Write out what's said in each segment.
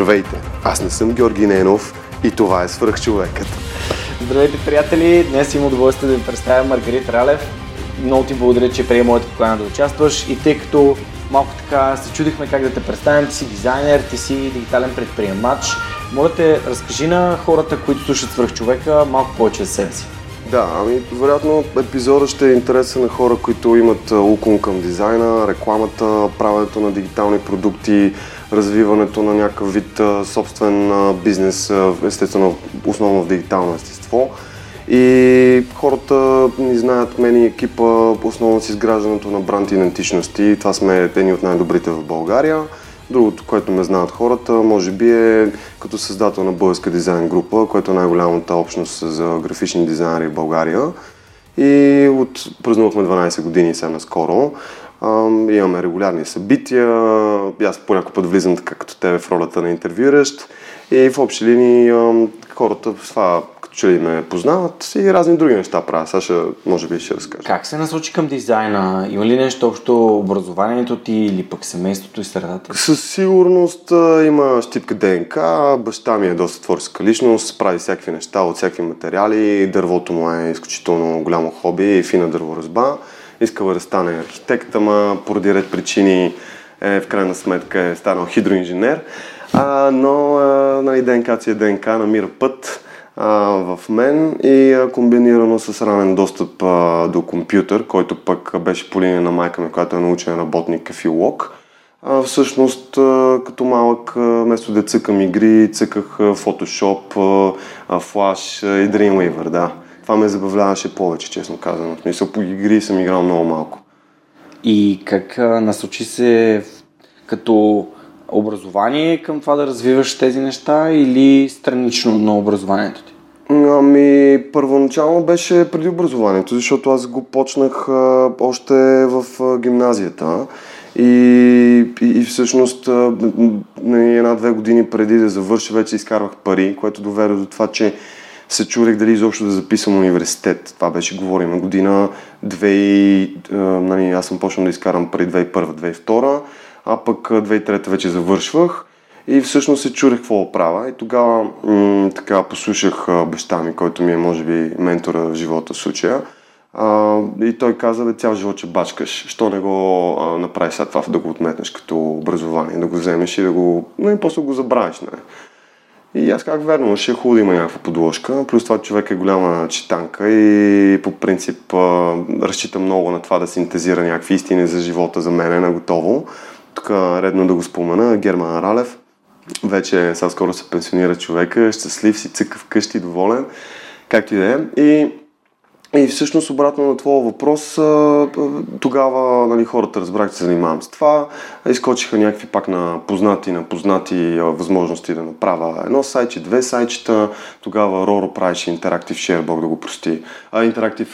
Здравейте, аз не съм Георги Ненов и това е Свръхчовекът. Здравейте, приятели! Днес имам удоволствие да ви представя Маргарит Ралев. Много ти благодаря, че прие моята покана да участваш и тъй като малко така се чудихме как да те представим, ти си дизайнер, ти си дигитален предприемач. Моля те, разкажи на хората, които слушат Свръхчовека, малко повече за себе си. Да, ами вероятно епизода ще е интересен на хора, които имат уклон към дизайна, рекламата, правенето на дигитални продукти, развиването на някакъв вид собствен бизнес, естествено основно в дигитално естество. И хората ни знаят мен и екипа основно с изграждането на бранд идентичности. Това сме едни от най-добрите в България. Другото, което ме знаят хората, може би е като създател на българска дизайн група, което е най-голямата общност за графични дизайнери в България. И от празнувахме 12 години сега наскоро. Ам, имаме регулярни събития. Аз по някой път влизам така като тебе в ролята на интервюиращ. И в общи линии хората това като че ли ме познават и разни други неща правя. Сега ще, може би ще разкажа. Как се насочи към дизайна? Има ли нещо общо образованието ти или пък семейството и средата? Със сигурност има щипка ДНК. Баща ми е доста творческа личност, прави всякакви неща от всякакви материали. Дървото му е изключително голямо хоби и фина дърворазба. Искал да стане архитект, ама поради ред причини е, в крайна сметка е станал хидроинженер. А, но а, нали, ДНК си е ДНК, намира път а, в мен и а, комбинирано с ранен достъп а, до компютър, който пък беше по линия на майка ми, която е научен работник филолог. А, всъщност, а, като малък, а, вместо да цъкам игри, цъках Photoshop, а, Flash и Dreamweaver, да. Това ме забавляваше повече, честно казано. В смисъл, по игри съм играл много малко. И как а, насочи се като образование към това да развиваш тези неща или странично на образованието ти? Ами, първоначално беше преди образованието, защото аз го почнах а, още в а, гимназията. И, и, и всъщност една-две години преди да завърша вече изкарвах пари, което доведе до това, че се чудех дали изобщо да записвам университет. Това беше, говорим, на година 2, а, нали, аз съм почнал да изкарам пари 2001-2002, а пък а, 2003 вече завършвах. И всъщност се чудех какво да правя. И тогава м- така послушах баща ми, който ми е, може би, ментора в живота в случая. А, и той каза, бе, цял живот ще бачкаш. Що не го а, направиш след това, да го отметнеш като образование, да го вземеш и да го... И после го забравиш, нали? И аз как верно, ще е хубаво да има някаква подложка. Плюс това човек е голяма читанка и по принцип разчита много на това да синтезира някакви истини за живота за мен е на готово. Тук редно да го спомена. Герман Ралев. Вече сега скоро се пенсионира човека, щастлив си, цъка вкъщи, доволен. Както и да е. И и всъщност обратно на твоя въпрос, тогава нали, хората разбрах, че се занимавам с това. Изкочиха някакви пак на познати, на познати възможности да направя едно сайче, две сайчета. Тогава Роро правеше Interactive Share, Бог да го прости, а,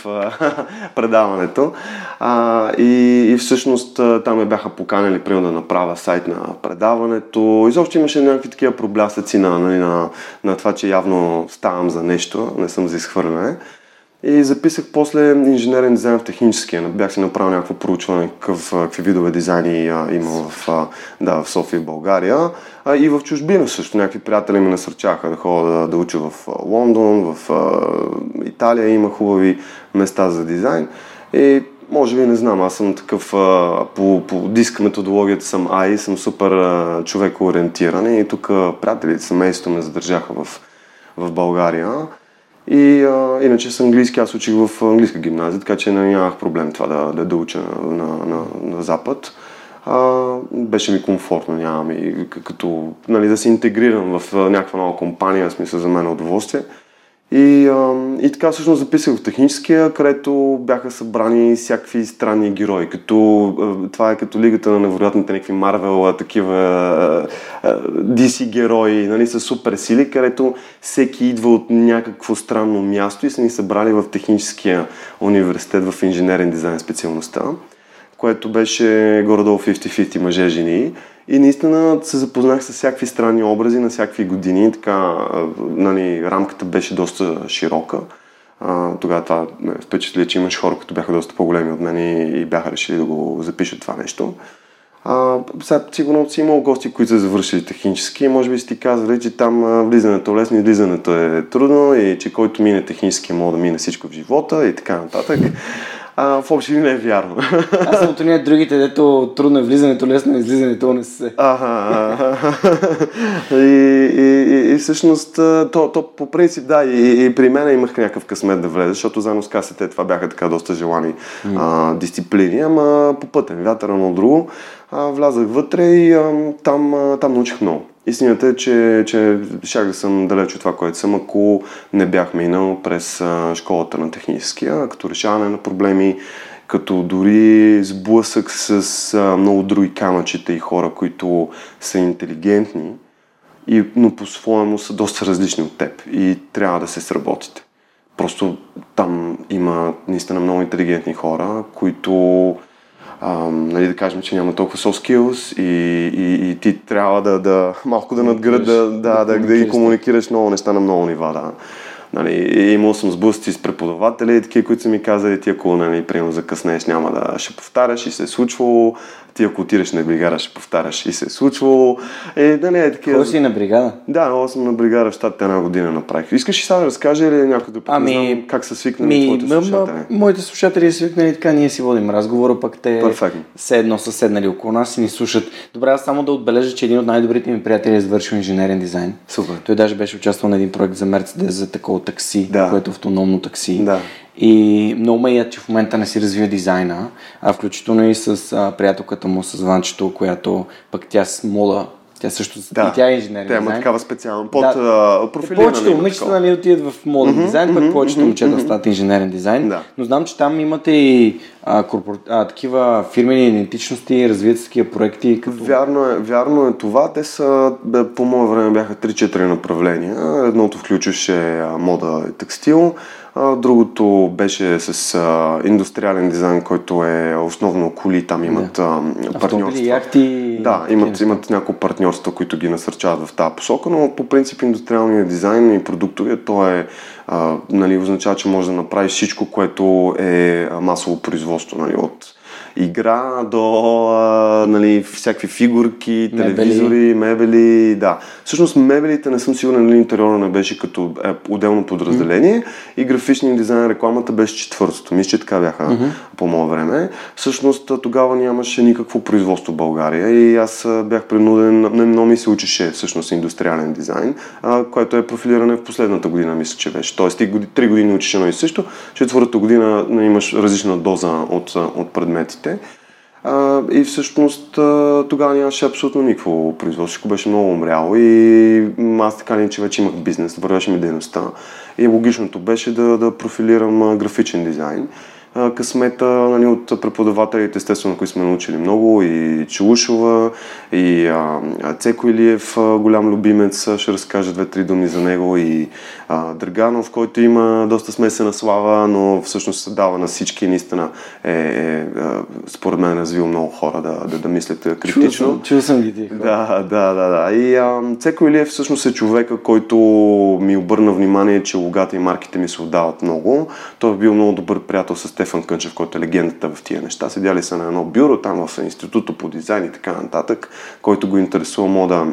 а, предаването. А, и, и всъщност там ме бяха поканили, примерно да направя сайт на предаването. Изобщо имаше някакви такива проблясъци на, нали, на, на това, че явно ставам за нещо, не съм за изхвърляне. И записах после инженерен дизайн в техническия. Бях си направил някакво проучване какъв, какви видове дизайни а, има в, да, в София и България. А, и в чужбина също. Някакви приятели ми насърчаха да ходя да, да уча в Лондон, в а, Италия има хубави места за дизайн. И може би не знам, аз съм такъв а, по, по диск методологията съм АИ, съм супер а, ориентиран и тук приятелите, семейството ме задържаха в, в България. И а, иначе с английски аз учих в английска гимназия, така че нямах проблем това да, да, да уча на, на, на, Запад. А, беше ми комфортно, нямам и като нали, да се интегрирам в някаква нова компания, смисъл за мен е удоволствие. И, и така всъщност записах в техническия, където бяха събрани всякакви странни герои. Като, това е като лигата на невероятните някакви Марвел, такива а, DC герои, нали, с супер сили, където всеки идва от някакво странно място и са ни събрали в техническия университет в инженерен дизайн специалността, което беше горе-долу 50-50 мъже-жени. И наистина се запознах с всякакви странни образи на всякакви години. Така, нали, рамката беше доста широка. Тогава това ме впечатли, че имаш хора, които бяха доста по-големи от мен и, и бяха решили да го запишат това нещо. А, сега сигурно си имал гости, които са завършили технически. Може би си ти казали, че там влизането е лесно влизането е трудно и че който мине технически може да мине всичко в живота и така нататък а, в общи не е вярно. Аз съм от ние другите, дето трудно е влизането, лесно е излизането, не се. Ага, и, и, и, и, всъщност, то, то по принцип, да, и, и при мен имах някакъв късмет да влезе, защото заедно с касите това бяха така доста желани mm. а, дисциплини, ама по пътен вятър, но друго. А, влязах вътре и а, там, а, там научих много. Истината е, че, че щях да съм далеч от това, което съм, ако не бях минал през школата на техническия, като решаване на проблеми, като дори сблъсък с а, много други камъчета и хора, които са интелигентни, и, но по-своему са доста различни от теб и трябва да се сработите. Просто там има наистина много интелигентни хора, които а, нали, да кажем, че няма толкова soft skills и, и, и ти трябва да, да малко да надград, да, да, да, да, да комуникираш много неща на много нива. Да. Нали, имал съм сблъсъци с преподаватели, такива, които са ми казали, ти ако нали, приема закъснеш, няма да ще повтаряш и се е случвало ти ако отидеш на бригада, ще повтаряш и се е случвало. Е, да не е такива. Кой си на бригада? Да, но съм на бригада в щатите една година направих. Искаш ли сега да разкажа или някой да ами, как са свикнали ми, твоите слушатели? Моите слушатели са свикнали така, ние си водим разговора, пък те Перфектно. все едно са седнали около нас и ни слушат. Добре, аз само да отбележа, че един от най-добрите ми приятели е завършил инженерен дизайн. Супер. Той даже беше участвал на един проект за Мерцедес за такова такси, да. което е автономно такси. Да. И много ме яд, че в момента не си развива дизайна, а включително и с а, приятелката му, с Ванчето, която пък тя с тя също да. и тя е инженер. Тя има такава специална под да. профилиране. Повечето момичета нали, отиват в моден mm-hmm, дизайн, пък mm-hmm, повечето mm-hmm, момчета mm-hmm. стават инженерен дизайн. Да. Но знам, че там имате и а, корпор... а, такива фирмени идентичности, развият такива проекти. Като... Вярно, е, вярно е това. Те са, бе, по мое време бяха 3-4 направления. Едното включваше мода и текстил, Другото беше с а, индустриален дизайн, който е основно коли. Там имат да. а, партньорства. Яхти, да, имат, имат няколко партньорства, които ги насърчават в тази посока, но по принцип индустриалният дизайн и продуктовия, то е а, нали, означава, че може да направиш всичко, което е масово производство, нали, от игра до а, нали, всякакви фигурки, телевизори, мебели. мебели. Да. Всъщност мебелите не съм сигурен, нали интериора не беше като е, отделно подразделение mm. и графичния дизайн рекламата беше четвъртото. Мисля, че така бяха mm-hmm. по мое време. Всъщност тогава нямаше никакво производство в България и аз бях принуден, не много ми се учеше всъщност индустриален дизайн, а, което е профилиране в последната година, мисля, че беше. Тоест ти три години учиш едно и също, четвъртата година имаш различна доза от, от предметите продуктите. А, и всъщност тогава нямаше абсолютно никакво производство, всичко беше много умряло и аз така не, че вече имах бизнес, вървеше ми дейността и логичното беше да, да профилирам графичен дизайн. Късмета нали, от преподавателите, естествено, които сме научили много, и Челушова, и а, Цеко Илиев, голям любимец, ще разкажа две-три думи за него, и а, Драганов, който има доста смесена слава, но всъщност се дава на всички, наистина е, е, е според мен развил много хора да, да, да мислят критично. Чул съм, ги тих. Да, да, да, да. И а, Цеко Илиев всъщност е човека, който ми обърна внимание, че логата и марките ми се отдават много. Той е бил много добър приятел с Стефан Кънчев, който е легендата в тия неща. Седяли са на едно бюро там в Института по дизайн и така нататък, който го интересува мода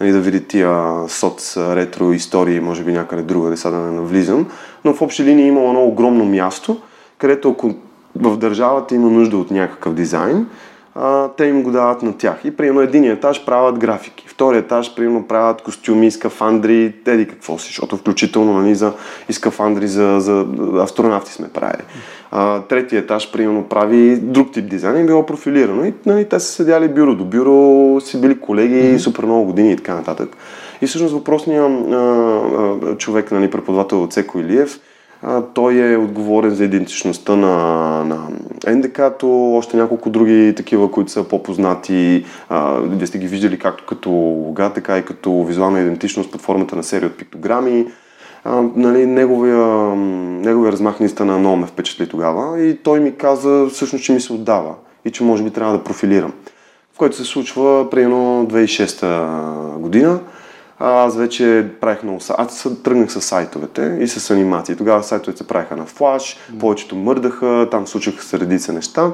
нали, да види тия соц, ретро истории, може би някъде друга, да сега да не навлизам. Но в общи линии има едно огромно място, където ако в държавата има нужда от някакъв дизайн, а, те им го дават на тях. И примерно един етаж правят графики, втори етаж примерно правят костюми, скафандри, теди какво си, защото включително нали, за, и скафандри за, за астронавти сме правили. А, третия етаж примерно прави друг тип дизайн и било профилирано. И нали, те са седяли бюро до бюро, си били колеги mm-hmm. супер много години и така нататък. И всъщност въпросният човек, нали, преподавател от Секо Илиев, той е отговорен за идентичността на, на НДК-то, още няколко други такива, които са по-познати. А, вие сте ги виждали както като лога, така и като визуална идентичност под формата на серия от пиктограми. А, нали, неговия, неговия размах наистина много ме впечатли тогава и той ми каза всъщност, че ми се отдава и че може би трябва да профилирам. В което се случва примерно 2006 година аз вече правих много... Аз тръгнах с сайтовете и с анимации. Тогава сайтовете се правиха на флаш, mm. повечето мърдаха, там случаха се редица неща.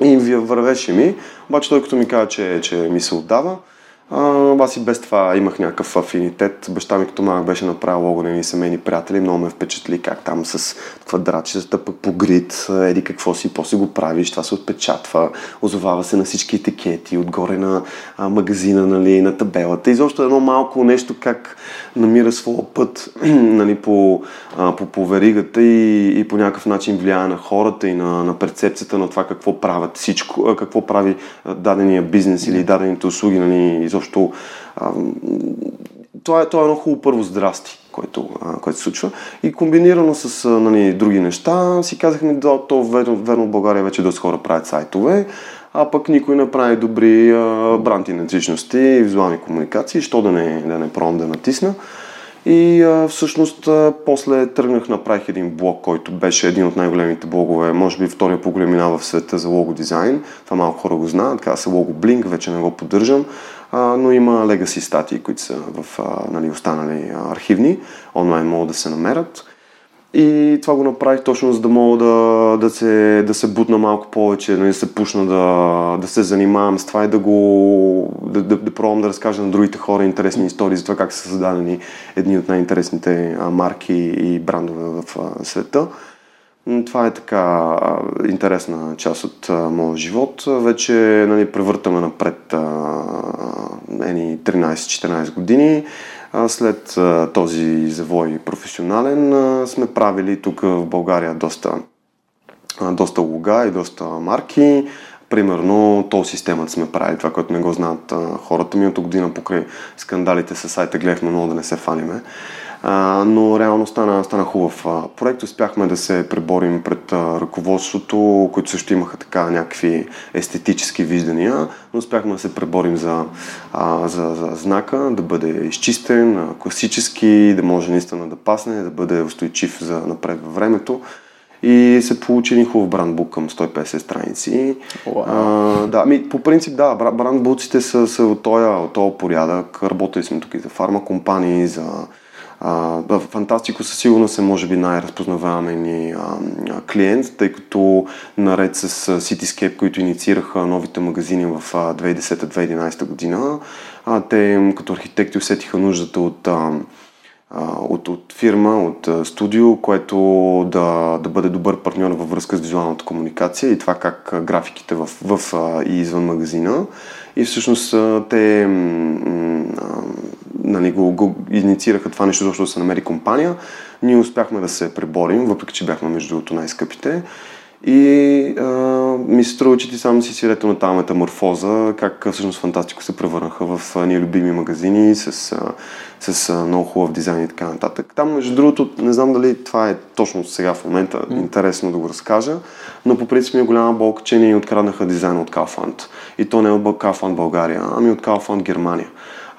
И вървеше ми, обаче той като ми каза, че, че ми се отдава, а, аз и без това имах някакъв афинитет. Баща ми като малък беше направил лого на семейни приятели. Много ме впечатли как там с квадратчета пък по грид, еди какво си, после го правиш, това се отпечатва, озовава се на всички етикети, отгоре на а, магазина, нали, на табелата. И защо едно малко нещо как намира своя път нали, по, а, по, по веригата и, и по някакъв начин влияе на хората и на, на перцепцията на това какво правят всичко, какво прави дадения бизнес или дадените услуги, нали, изобщо а, това, е, това е едно хубаво първо здрасти, което, което се случва. И комбинирано с нали, други неща, си казахме, да, то верно, верно в България вече доста хора правят сайтове, а пък никой не прави добри а, бранд идентичности и визуални комуникации, що да не, да не пробвам да натисна. И всъщност после тръгнах, направих един блог, който беше един от най-големите блогове, може би втория по големина в света за лого дизайн. Това малко хора го знаят, казва се лого Blink, вече не го поддържам, но има легаси статии, които са в нали, останали архивни, онлайн могат да се намерят. И това го направих точно за да мога да, да, се, да се бутна малко повече, нали, да се пушна да, да се занимавам с това и да го да, да, да пробвам да разкажа на другите хора интересни истории за това как са създадени едни от най-интересните марки и брандове в света. Това е така интересна част от моя живот. Вече нали, превъртаме напред ени 13-14 години. След този завой професионален сме правили тук в България доста, доста лога и доста марки. Примерно, тол системата сме правили, това, което не го знаят хората. Миналата година покрай скандалите с сайта гледахме много да не се фаниме. А, но реално стана, стана хубав проект. Успяхме да се преборим пред ръководството, които също имаха така някакви естетически виждания, но успяхме да се преборим за, а, за, за знака, да бъде изчистен, класически, да може наистина да пасне, да бъде устойчив за напред във времето и се получи един хубав брандбук към 150 страници. Wow. А, да, ми, по принцип да, брандбуците са, са от този, порядък. Работили сме тук и за фарма компании, за Фантастико със сигурност е може би най-разпознаваемия ни клиент, тъй като наред с Cityscape, които инициираха новите магазини в 2010-2011 година, те като архитекти усетиха нуждата от от, от фирма, от студио, което да, да бъде добър партньор във връзка с визуалната комуникация и това как графиките в, в и извън магазина. И всъщност те нали, го, го инициираха това нещо, защото да се намери компания. Ние успяхме да се преборим, въпреки че бяхме между другото най-скъпите. И а, ми се струва, че ти само си свидетел на тази метаморфоза, как всъщност Фантастико се превърнаха в а, ние любими магазини с, а, с а, много хубав дизайн и така нататък. Там, между другото, не знам дали това е точно сега в момента mm. интересно да го разкажа, но по принцип ми е голяма болка, че ни откраднаха дизайна от Kaufland. И то не е от Kaufland България, ами от Kaufland Германия.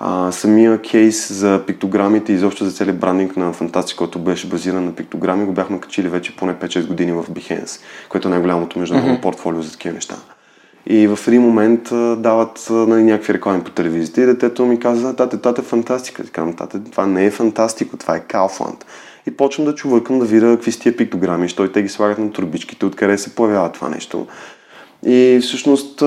А, самия кейс за пиктограмите и изобщо за целият брандинг на Фантастик, който беше базиран на пиктограми, го бяхме качили вече поне 5-6 години в Behance, което е най-голямото международно mm-hmm. портфолио за такива неща. И в един момент дават нали, някакви реклами по телевизията и детето ми каза, тате, тате, фантастика. Казвам, тате, това не е фантастико, това е Кауфланд. И почвам да чувъркам да видя какви са тия пиктограми, що и те ги слагат на турбичките, откъде се появява това нещо. И всъщност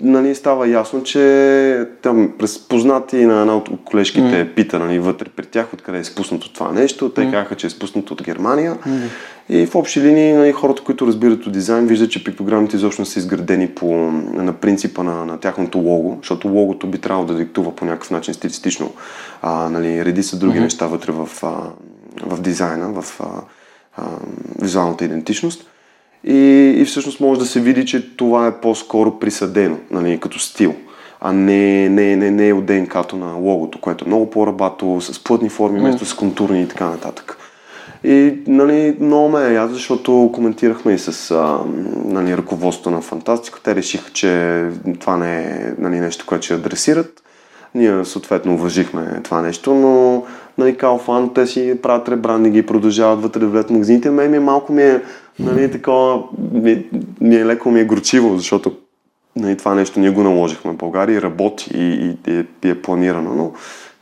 нали, става ясно, че там през познати на една от колежките mm. пита нали, вътре при тях откъде е спуснато това нещо. Те mm. казаха, че е спуснато от Германия. Mm. И в общи линии нали, хората, които разбират от дизайн, виждат, че пиктограмите изобщо са изградени по, на принципа на, на тяхното лого, защото логото би трябвало да диктува по някакъв начин стилистично а, нали, реди са други mm-hmm. неща вътре в, а, в дизайна, в а, а, визуалната идентичност. И, и всъщност може да се види, че това е по-скоро присъдено, нали, като стил, а не, не, не, не е от ДНК-то на логото, което е много по-рабато, с плътни форми, вместо с контурни и така нататък. И нали, много ме е яд, защото коментирахме и с а, нали, ръководството на Фантастика. Те решиха, че това не е нали, нещо, което ще адресират. Ние съответно уважихме това нещо, но нали, Kaufland, те си правят ребрандинги и продължават вътре да влезат магазините. Мен ми е малко ми е, нали, такова, ми, ми е леко ми е горчиво, защото нали, това нещо ние го наложихме в България и работи и, и, и, и е планирано, но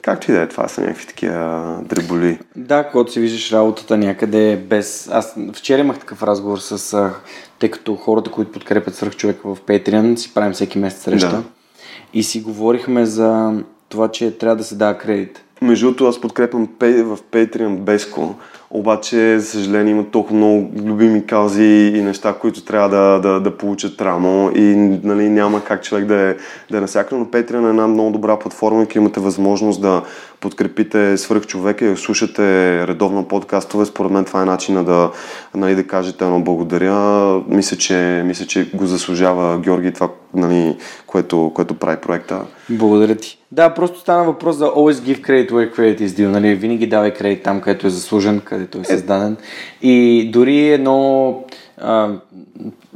Както и да е, това са някакви такива дреболи. Да, когато си виждаш работата някъде без... Аз вчера имах такъв разговор с... Тъй като хората, които подкрепят свърх човека в Patreon, си правим всеки месец среща. Да. И си говорихме за това, че трябва да се дава кредит. Между другото, аз подкрепям в Patreon Беско, обаче, за съжаление, има толкова много любими каузи и неща, които трябва да, да, да получат рамо и нали, няма как човек да е, да е насякъде, но Patreon е една много добра платформа, и имате възможност да подкрепите свърх човека и слушате редовно подкастове. Според мен това е начина да, нали, да кажете едно благодаря. Мисля че, мисля, че го заслужава Георги това, нали, което, което прави проекта. Благодаря ти. Да, просто стана въпрос за always give credit where credit is due. Нали? Винаги давай кредит там, където е заслужен, където е създаден. И дори едно а,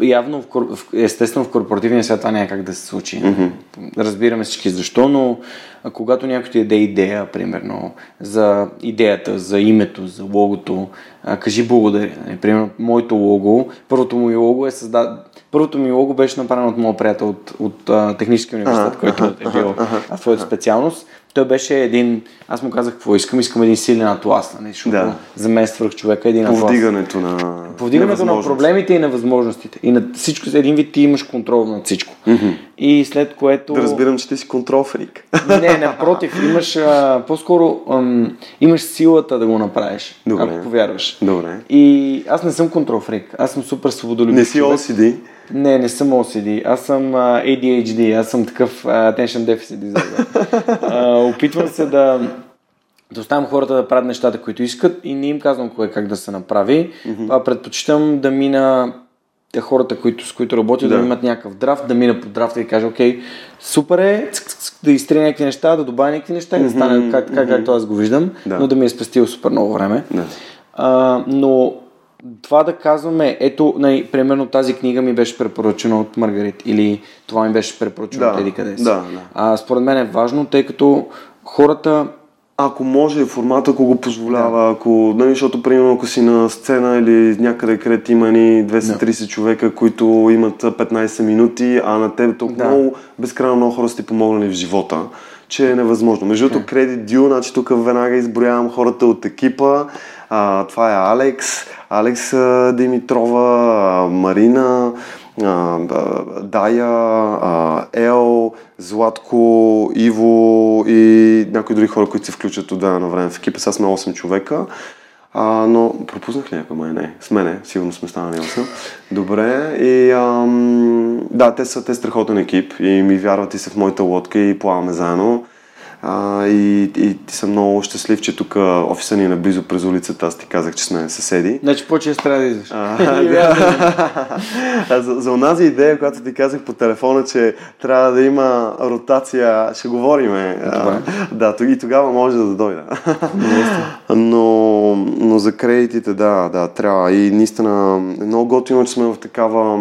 явно, в, естествено в корпоративния свят това няма как да се случи. Mm-hmm. Разбираме всички защо, но когато някой ти даде идея, примерно, за идеята, за името, за логото, а, кажи благодаря. Нали, примерно, моето лого, първото ми лого е създадено Първото ми лого беше направено от моят приятел от, от, от Техническия университет, а, който а, е бил а, своята специалност. Той беше един, аз му казах какво искам, искам един силен атлас, нали, защото да. за мен свърх човека е един атлас. Повдигането на Повдигането на проблемите и на възможностите. И на всичко, един вид ти имаш контрол над всичко. Mm-hmm. И след което... Да разбирам, че ти си контрол фрик. Не, напротив, имаш а, по-скоро ам, имаш силата да го направиш, Добре. ако повярваш. Добре. И аз не съм контрол фрик, аз съм супер свободолюбив. Не си OCD? Не, не съм OCD. Аз съм ADHD. Аз съм такъв uh, attention deficit disorder. опитвам се да, да оставям хората да правят нещата, които искат и не им казвам кое как да се направи. Mm-hmm. А, предпочитам да мина те хората, които, с които работя, да. да имат някакъв драфт, да мина по драфта и кажа, окей, супер е, да изтрия някакви неща, да добавя някакви неща и да стане как, как, както аз го виждам, да. но да ми е спестил супер много време. Да. А, но това да казваме, ето, нали, примерно тази книга ми беше препоръчена от Маргарит или това ми беше препоръчено да, от Еди къде си. Да, да. А, според мен е важно, тъй като хората ако може формата, ако го позволява, да. ако, нали, защото примерно ако си на сцена или някъде където има ни 230 да. човека, които имат 15 минути, а на теб толкова да. много, безкрайно много хора сте помогнали в живота, че е невъзможно. Между другото, кредит дю, значи тук веднага изброявам хората от екипа, а, това е Алекс, Алекс Димитрова, Марина, а, Дая, а, Ел, Златко, Иво и някои други хора, които се включат от време на време в екипа. Сега сме 8 човека. А, но пропуснах ли някой? Май не. С мене. Сигурно сме станали 8. Добре. И ам, да, те са те страхотен екип и ми вярват и се в моята лодка и плаваме заедно. А, и, и съм много щастлив, че тук офиса ни е наблизо през улицата. Аз ти казах, че сме съседи. Значи по-често трябва да. А, за, за онази идея, която ти казах по телефона, че трябва да има ротация, ще говорим. А, да, и тогава може да дойда. но, но за кредитите, да, да, трябва. И наистина много готино, че сме в такава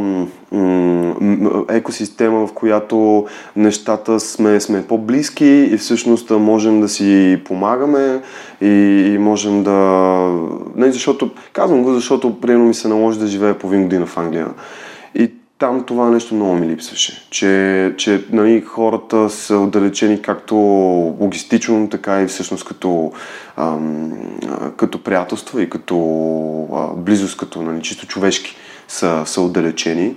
екосистема, в която нещата сме, сме по-близки и всъщност можем да си помагаме и, и можем да... Не, защото, казвам го, защото приемно ми се наложи да живея половин година в Англия. И там това нещо много ми липсваше. Че, че нали, хората са отдалечени както логистично, така и всъщност като, ам, като приятелство и като а, близост, като нали, чисто човешки са, са отдалечени.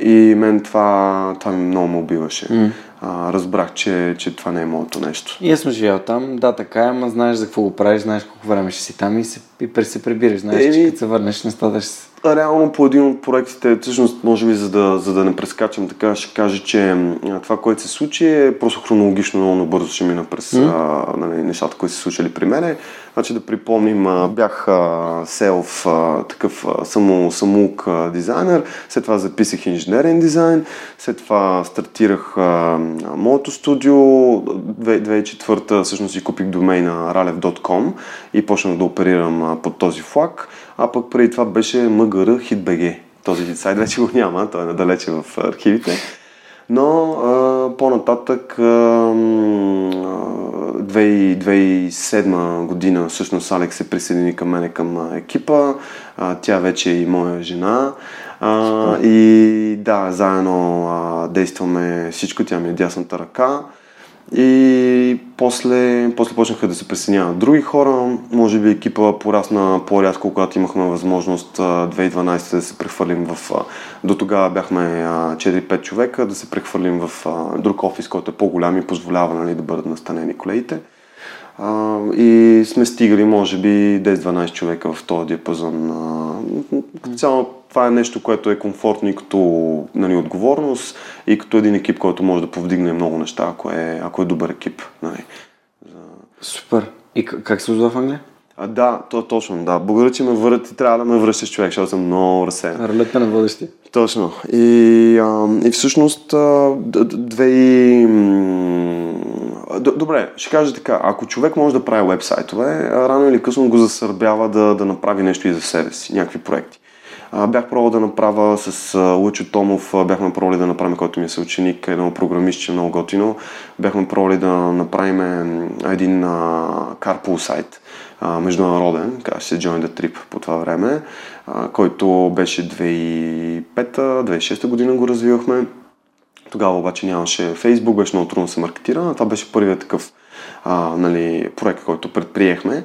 И мен това, това ми много ме убиваше. Mm. А, разбрах, че, че това не е моето нещо. И аз съм живял там, да, така е, ама знаеш за какво го правиш, знаеш колко време ще си там и се, и се прибираш, знаеш, е, че като се върнеш, не стадаш се реално по един от проектите, всъщност, може би, за да, за да не прескачам така, ще кажа, че това, което се случи е просто хронологично много набързо ще мина през mm. а, нали, нещата, които се случили при мене. Значи да припомним, а, бях селф, такъв само, самоук а, дизайнер, след това записах инженерен дизайн, след това стартирах а, моето студио, 2004 всъщност си купих домейна ralev.com и почнах да оперирам а, под този флаг а пък преди това беше МГР HitBG. Този сайт вече го няма, той е надалече в архивите. Но а, по-нататък а, 2007 година всъщност Алекс се присъедини към мене към екипа. А, тя вече е и моя жена. А, и да, заедно а, действаме всичко. Тя ми е дясната ръка. И после, после почнаха да се присъединяват други хора. Може би екипа порасна по-рядко, когато имахме възможност 2012 да се прехвърлим в... До тогава бяхме 4-5 човека, да се прехвърлим в друг офис, който е по-голям и позволява нали, да бъдат настанени колеите. И сме стигали, може би, 10-12 човека в този диапазон. Като цяло това е нещо, което е комфортно и като нали, отговорност и като един екип, който може да повдигне много неща, ако е, ако е добър екип. Нали. Супер. И как се озва в Англия? А, да, то, точно, да. Благодаря, че ме върнат и трябва да ме връщаш човек, защото съм много разсеян. Ролята на водещи. Точно. И, а, и всъщност а, две и... Добре, ще кажа така. Ако човек може да прави вебсайтове, рано или късно го засърбява да, да направи нещо и за себе си, някакви проекти. Бях пробвал да направя с а, Лъчо Томов, бяхме пробвали да направим, който ми е съученик, едно програмистче, много готино. Бяхме пробвали да направим един а, сайт, международен, казва се Join the Trip по това време, който беше 2005-2006 година го развивахме. Тогава обаче нямаше Facebook, беше много трудно да се маркетира. Това беше първият такъв а, нали, проект, който предприехме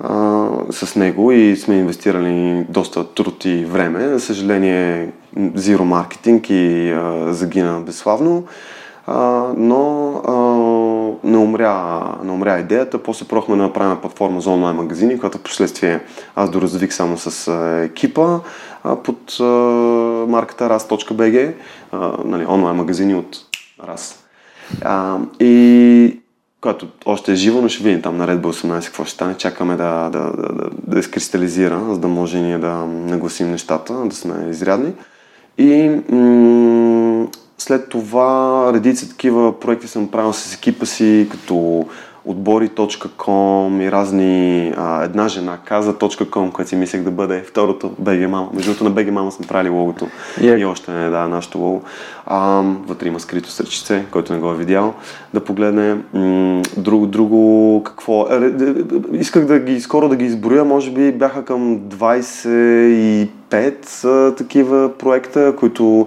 а, с него и сме инвестирали доста труд и време. За съжаление, зиро маркетинг и а, загина безславно, а, но а, не, умря, не умря идеята. После прохме да направим платформа за онлайн магазини, която в последствие аз доразвих само с екипа под марката ras.bg, нали, онлайн магазини от RAS. И която още е жива, но ще видим там наредба 18 какво ще стане. Чакаме да, да, да, да, да изкристализира, за да може ние да нагласим нещата, да сме изрядни. И м- след това редица такива проекти съм правил с екипа си, като отбори.com и разни а, една жена каза.com, което си мислех да бъде второто BG Mama. Между другото на BG Mama сме правили логото yeah. и още не да, нашето лого. А, вътре има скрито сърчице, който не го е видял, да погледне. М- друго, друго, какво? Е, исках да ги, скоро да ги изброя, може би бяха към 25 а, такива проекта, които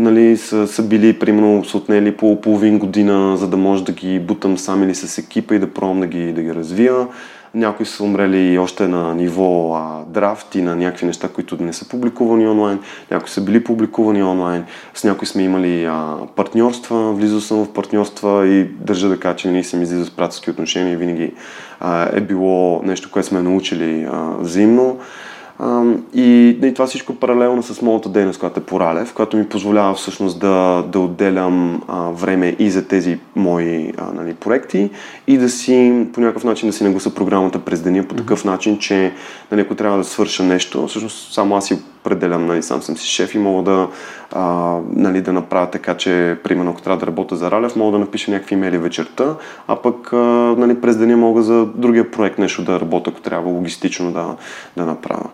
нали, са, са били, примерно, са отнели по половин година, за да може да ги бутам сам или с екипа и да пробвам да ги, да ги развия. Някои са умрели още на ниво а, драфт и на някакви неща, които не са публикувани онлайн. Някои са били публикувани онлайн. С някои сме имали а, партньорства, влизал съм в партньорства и държа да кажа, че не съм излизал с приятелски отношения. Винаги а, е било нещо, което сме научили а, взаимно. И, и това всичко паралелно с моята дейност, която е по Ралев, която ми позволява всъщност да, да отделям а, време и за тези мои а, нали, проекти и да си по някакъв начин да си нагласа програмата през деня по такъв начин, че нали, ако трябва да свърша нещо, всъщност само аз си определям, нали, сам съм си шеф и мога да, а, нали, да направя така, че примерно ако трябва да работя за Ралев, мога да напиша някакви имейли вечерта, а пък а, нали, през деня мога за другия проект нещо да работя, ако трябва логистично да, да направя.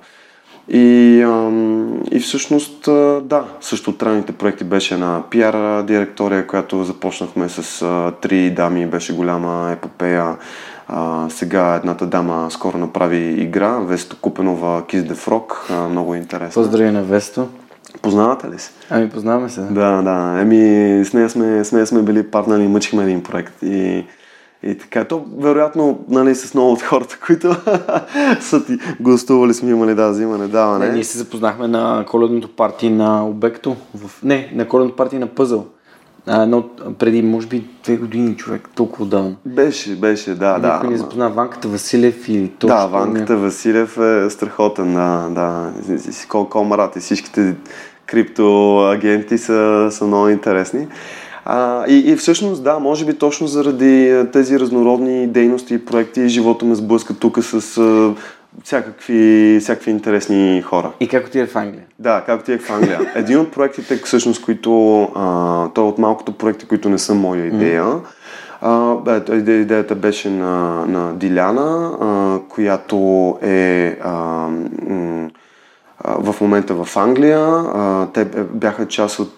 И, ам, и всъщност, да, също от ранните проекти беше една пиар директория, която започнахме с а, три дами, беше голяма епопея. А, сега едната дама скоро направи игра, Весто Купенова Kiss the Frog, а, много интересно. Поздрави на Весто. Познавате ли се? Ами познаваме се. Да, да. Еми, с нея сме, с нея сме били партнери, мъчихме един проект и и така, то вероятно, нали, с много от хората, които са ти гостували, сме имали да, взимане, даване. Не, ние се запознахме на коледното парти на Обекто. В... Не, на коледното парти на Пъзъл. А, но преди, може би, две години човек, толкова давно. Беше, беше, да, да. Някой ни запозна Ванката Василев и точно. Да, Ванката някой... Василев е страхотен, да, да. Колко марат и всичките криптоагенти са, са много интересни. А, и, и всъщност, да, може би точно заради тези разнородни дейности и проекти, живота ме сблъска тук с а, всякакви, всякакви интересни хора. И как отиде в Англия? Да, как отиде в Англия. Един от проектите, всъщност, които, а, той е от малкото проекти, които не са моя идея, mm. а, идеята беше на, на Диляна, а, която е а, м- в момента в Англия. Те бяха част от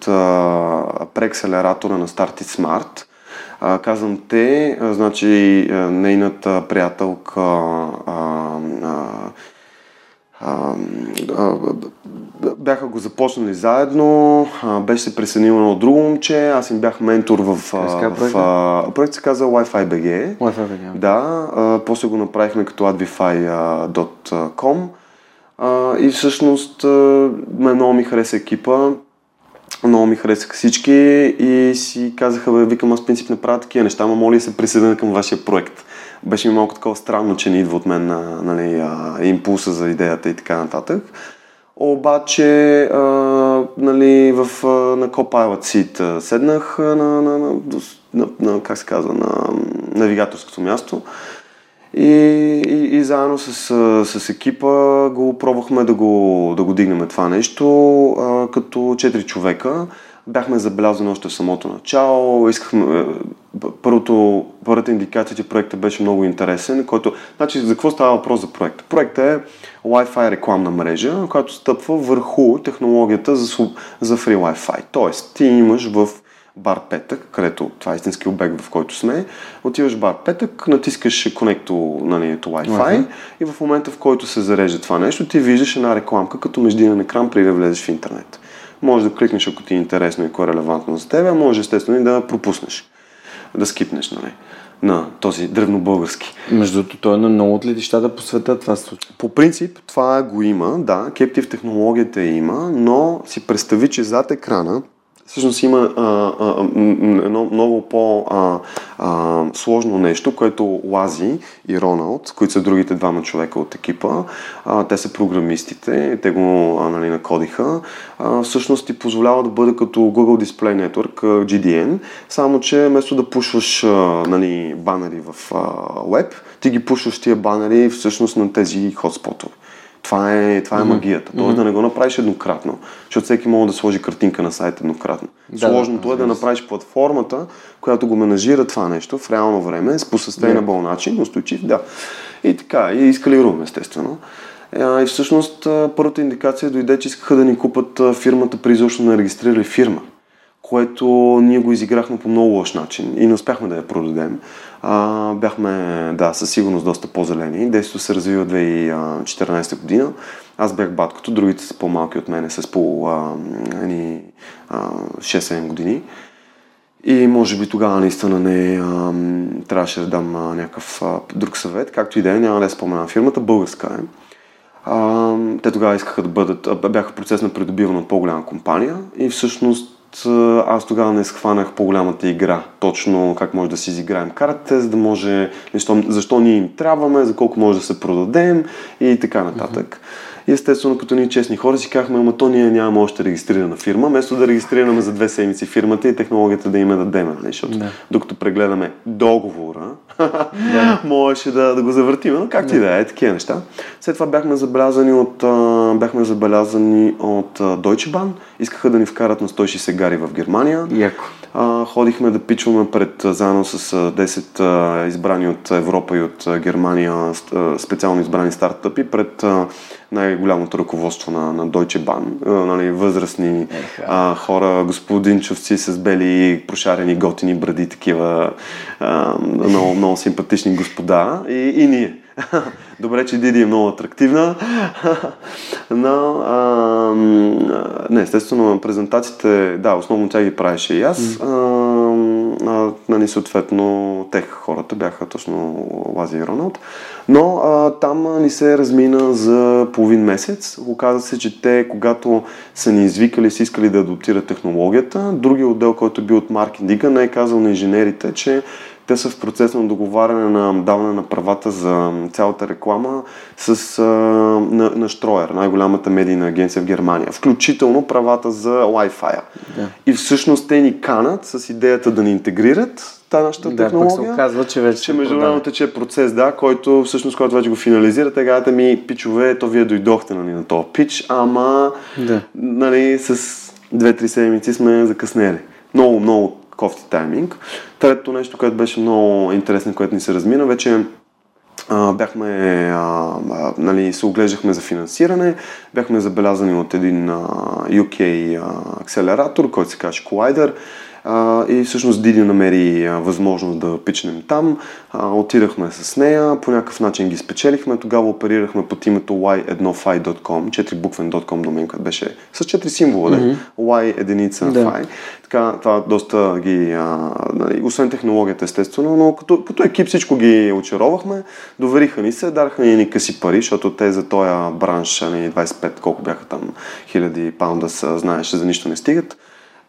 преакселератора на Started Smart. Казвам те, значи нейната приятелка бяха го започнали заедно, беше се присъединила на друго момче, аз им бях ментор в, в, в проект се каза Wi-Fi BG. Wi-Fi BG. Да, после го направихме като adwifi.com и всъщност а, много ми хареса екипа, много ми харесаха всички и си казаха, бе, викам, аз принцип не правя такива неща, ама моля се присъединя към вашия проект. Беше ми малко такова странно, че не идва от мен на, нали, импулса за идеята и така нататък. Обаче, а, нали, в, на Copilot Seat седнах на, на, на, на, на, как се казва, на навигаторското място и, и, и заедно с, с екипа го пробвахме да го, да го дигнем това нещо като четири човека. Бяхме забелязани още в самото начало. Искахме, е, първото, първата индикация, че проектът беше много интересен, който, значи, за какво става въпрос за проекта? Проектът е Wi-Fi рекламна мрежа, която стъпва върху технологията за, за Free Wi-Fi. Тоест, ти имаш в бар Петък, където това е истински обект, в който сме. Отиваш бар Петък, натискаш конекто на нали, Wi-Fi uh-huh. и в момента, в който се зарежда това нещо, ти виждаш една рекламка като междинен екран, преди да влезеш в интернет. Може да кликнеш, ако ти е интересно и ако е релевантно за теб, а може естествено и да пропуснеш, да скипнеш, нали на този древнобългарски. Между другото, той е на много от летищата по света това се случва. По принцип, това го има, да, Captive технологията има, но си представи, че зад екрана всъщност има а, а, едно много по-сложно нещо, което Лази и Роналд, които са другите двама човека от екипа, а, те са програмистите, те го а, нали, накодиха, а, всъщност ти позволява да бъде като Google Display Network, GDN, само че вместо да пушваш а, нали, банери в а, веб, ти ги пушваш тия банери всъщност на тези хотспотове. Това е, това е mm-hmm. магията. Тоест mm-hmm. да не го направиш еднократно, защото всеки може да сложи картинка на сайта еднократно. Да, Сложното да, е да направиш платформата, която го менажира това нещо в реално време, с по начин, устойчив, да. И така, и рум, естествено. И всъщност първата индикация дойде, че искаха да ни купат фирмата при изобщо не регистрирали фирма което ние го изиграхме по много лош начин и не успяхме да я продадем. А, бяхме, да, със сигурност доста по-зелени. Действието се развива 2014 година. Аз бях баткото, другите са по-малки от мене с по а, 6-7 години. И може би тогава наистина не а, трябваше да дам а, някакъв а, друг съвет. Както и да е, няма да спомена фирмата, българска е. А, те тогава искаха да бъдат, бяха процес на придобиване от по-голяма компания и всъщност аз тогава не схванах по-голямата игра. Точно как може да си изиграем картите, за да може, защо, защо ние им трябваме, за колко може да се продадем и така нататък. Mm-hmm. И естествено, като ние честни хора си казахме, ама то ние нямаме още регистрирана фирма, вместо да регистрираме за две седмици фирмата и технологията да им я дадем, нали? защото да. докато прегледаме договора, да. можеше да, да го завъртим, но както да. и да е, такива неща. След това бяхме забелязани от, бяхме забелязани от Deutsche Bahn, искаха да ни вкарат на 160 гари в Германия. Яко. А, ходихме да пичваме пред, заедно с 10 а, избрани от Европа и от Германия а, специално избрани стартъпи пред а, най-голямото ръководство на, на Deutsche Bahn. Нали, възрастни а, хора, господинчовци с бели, прошарени, готини бради, такива а, много, много симпатични господа и, и ние. Добре, че Диди е много атрактивна. Но, а, не, естествено, презентациите, да, основно тя ги правеше и аз. А, а, нали, съответно, тех хората бяха точно Лази и Роналд. Но а, там ни се размина за половин месец. Оказа се, че те, когато са ни извикали, са искали да адаптират технологията, другия отдел, който е бил от маркетинга, не е казал на инженерите, че те са в процес на договаряне на даване на правата за цялата реклама с, а, на, на Штроер, най-голямата медийна агенция в Германия. Включително правата за Wi-Fi. Да. И всъщност те ни канат с идеята да ни интегрират тази нашата да, технология. Да, се оказва, че вече че международно тече процес, да, който всъщност, който вече го финализира, те казвате ми, пичове, то вие дойдохте нали, на този пич, ама да. нали, с две-три седмици сме закъснели. Много, много кофти тайминг. Третото нещо, което беше много интересно, което ни се размина, вече а, бяхме, а, нали, се оглеждахме за финансиране, бяхме забелязани от един а, UK а, акселератор, който се казва Collider а, и всъщност Диди намери а, възможност да пичнем там. А, отидахме с нея, по някакъв начин ги спечелихме. Тогава оперирахме под името y1fi.com, 4-буквен.com домен, който беше с 4 символа, mm-hmm. y единица да. fi. Така, това доста ги, а, нали, освен технологията естествено, но като, като екип всичко ги очаровахме, довериха ни се, дараха ни ни къси пари, защото те за този бранш, нали, 25, колко бяха там, хиляди паунда, са, знаеш, за нищо не стигат.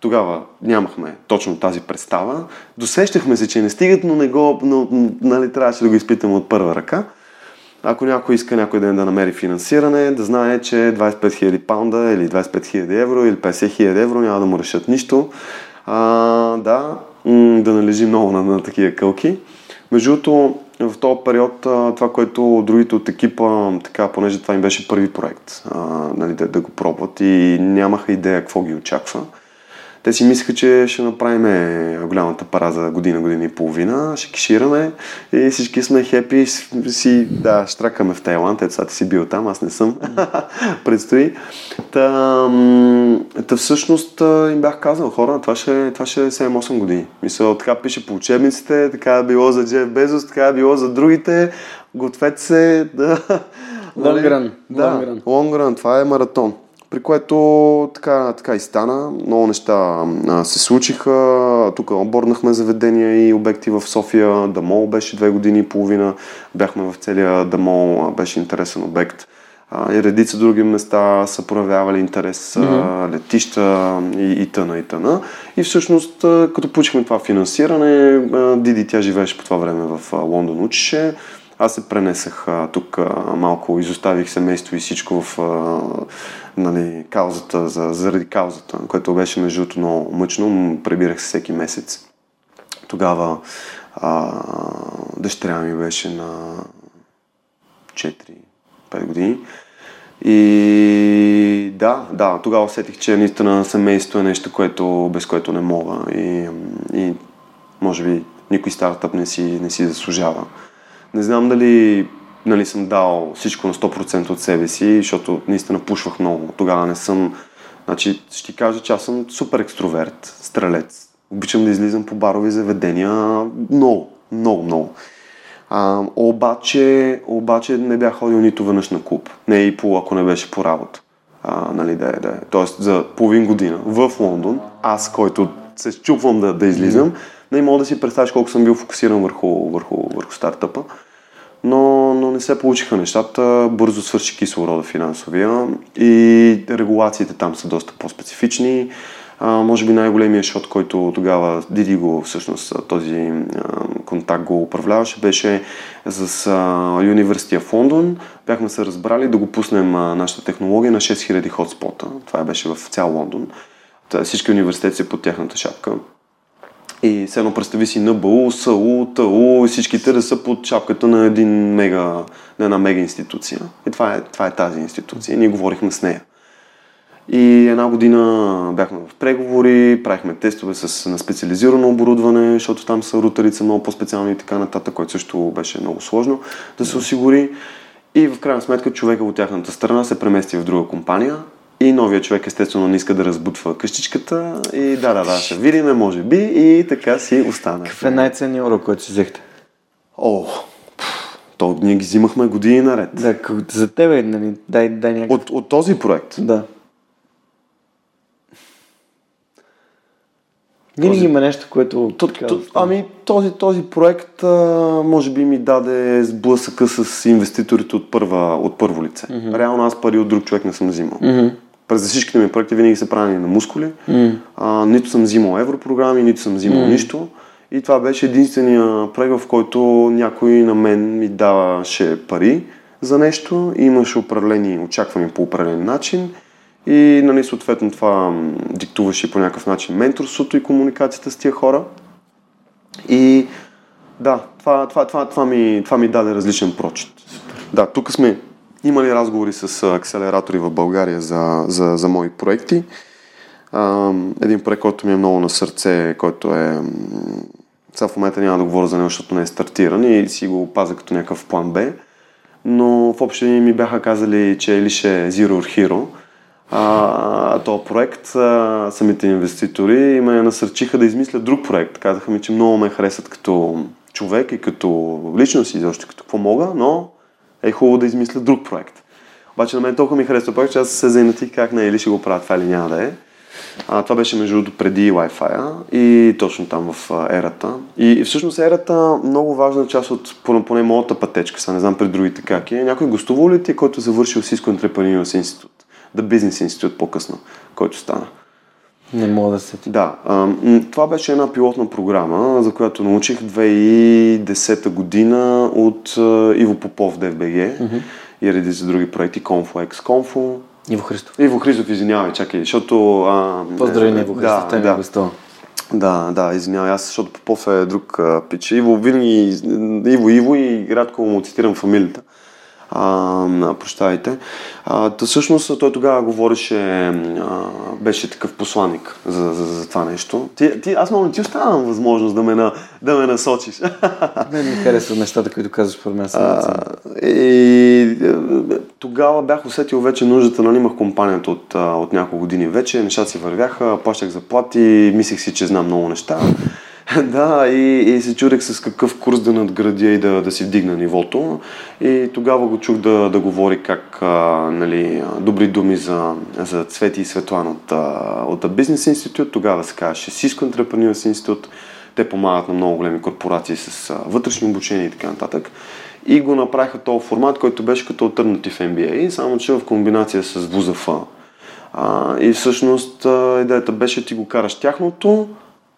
Тогава нямахме точно тази представа. Досещахме се, че не стигат, но, не го, но нали, трябваше да го изпитаме от първа ръка. Ако някой иска някой ден да намери финансиране, да знае, че 25 000 паунда или 25 000 евро или 50 000 евро няма да му решат нищо. А, да, да не лежи много на, на такива кълки. Между другото, в този период това, което другите от екипа, така, понеже това им беше първи проект, а, нали, да, да го пробват и нямаха идея какво ги очаква. Те си мислеха, че ще направим голямата пара за година, година и половина, ще кишираме и всички сме хепи, си, да, штракаме в Тайланд, ето сега ти си бил там, аз не съм, предстои. Та, та всъщност им бях казал, хора, това ще, това ще е 7-8 години. Мисля, така пише по учебниците, така е било за Джеф Безос, така е било за другите, гответе се да... Лонгран. Да, лонгран, това е маратон. При което така, така и стана. Много неща а, се случиха. Тук оборнахме заведения и обекти в София. Дамол беше две години и половина. Бяхме в целия Дамол. Беше интересен обект. А, и редица други места са проявявали интерес, mm-hmm. летища и, и тъна и тъна. И всъщност, като получихме това финансиране, Диди тя живееше по това време в Лондон, учеше. Аз се пренесах тук малко, изоставих семейство и всичко в нали, каузата, за, заради каузата, което беше между другото много мъчно. Пребирах се всеки месец. Тогава а, дъщеря ми беше на 4-5 години. И да, да, тогава усетих, че наистина семейство е нещо, което, без което не мога. И, и може би никой стартъп не си, не си заслужава. Не знам дали нали, съм дал всичко на 100% от себе си, защото наистина пушвах много. Тогава не съм... Значи, ще ти кажа, че аз съм супер екстроверт, стрелец. Обичам да излизам по барови заведения много, много, много. А, обаче, обаче не бях ходил нито веднъж на клуб. Не и по, ако не беше по работа. А, нали, да, да. Тоест за половин година в Лондон, аз, който се щупвам да, да излизам, не мога да си представиш колко съм бил фокусиран върху, върху, върху стартъпа но, но не се получиха нещата. Бързо свърши кислорода финансовия и регулациите там са доста по-специфични. А, може би най-големият шот, който тогава Диди го, всъщност този а, контакт го управляваше, беше с а, университета в Лондон. Бяхме се разбрали да го пуснем а, нашата технология на 6000 хотспота. Това беше в цял Лондон. Всички университети са под тяхната шапка. И все едно представи си НБУ, САУ, ТАУ и всичките да са под шапката на, един мега, на една мега институция. И това е, това е тази институция. Ние говорихме с нея. И една година бяхме в преговори, правихме тестове с, на специализирано оборудване, защото там са рутарица много по-специални и така нататък, което също беше много сложно да се осигури. И в крайна сметка човека от тяхната страна се премести в друга компания и новия човек естествено не иска да разбутва къщичката и да, да, да, ще видиме, може би и така си остана. Какъв е най-ценният урок, който си взехте? О, то ние ги взимахме години наред. Да, за тебе, нали, дай, дай някакъв... От, от този проект? Да. Винаги този... има нещо, което... То, то, ами този, този проект а, може би ми даде сблъсъка с инвеститорите от, първа, от първо лице. Mm-hmm. Реално аз пари от друг човек не съм взимал. Mm-hmm. През всичките ми проекти винаги са правени на мускули. Mm-hmm. А, нито съм взимал европрограми, нито съм взимал mm-hmm. нищо. И това беше единствения проект, в който някой на мен ми даваше пари за нещо. Имаше определени очаквания по определен начин и нали, съответно това диктуваше по някакъв начин менторството и комуникацията с тия хора. И да, това, това, това, това, ми, това ми даде различен прочит. Да, тук сме имали разговори с акселератори в България за, за, за мои проекти. Един проект, който ми е много на сърце, който е... Сега в момента няма да говоря за него, защото не е стартиран и си го пазя като някакъв план Б. Но в общи ми бяха казали, че или ще е Zero Hero, а, този проект, а, самите инвеститори ме насърчиха да измисля друг проект. Казаха ми, че много ме харесат като човек и като личност и защо като какво мога, но е хубаво да измисля друг проект. Обаче на мен толкова ми харесва проект, че аз се заинатих как не, или ще го правя това или няма да е. А, това беше между другото преди Wi-Fi и точно там в ерата. И, и всъщност ерата много важна част от поне, поне моята пътечка, сега не знам пред другите как е. Някой гостувал ли ти, който е завършил Cisco Entrepreneurs Institute? The Business Institute по-късно, който стана. Не мога да се... Да. А, това беше една пилотна програма, за която научих 2010 година от а, Иво Попов, ДФБГ mm-hmm. и редица други проекти, Confo X Confo. Иво Христов. Иво Христов, извинявай, чакай, защото... А, Поздрави на Иво Христов, да, да. Гостува. Да, да, извинявай, аз, защото Попов е друг а, пич. Иво винаги, Иво, Иво и рядко му цитирам фамилията а, прощавайте. А, да, всъщност той тогава говореше, а, беше такъв посланник за, за, за това нещо. Ти, ти, аз много ти оставам възможност да ме, на, да ме насочиш. Не ми харесват нещата, които казваш по мен. А, и, тогава бях усетил вече нуждата, нали, имах компанията от, от няколко години вече, нещата си вървяха, плащах заплати, мислех си, че знам много неща. да, и, и се чудех с какъв курс да надградя и да, да си вдигна нивото. И тогава го чух да, да говори как а, нали, добри думи за, за Цвети и Светлан от, от Бизнес институт. Тогава се казваше Cisco Entrepreneurs институт. Те помагат на много големи корпорации с а, вътрешни обучения и така нататък. И го направиха този формат, който беше като альтернатив MBA, само че в комбинация с ВУЗАФ. А, и всъщност идеята беше ти го караш тяхното,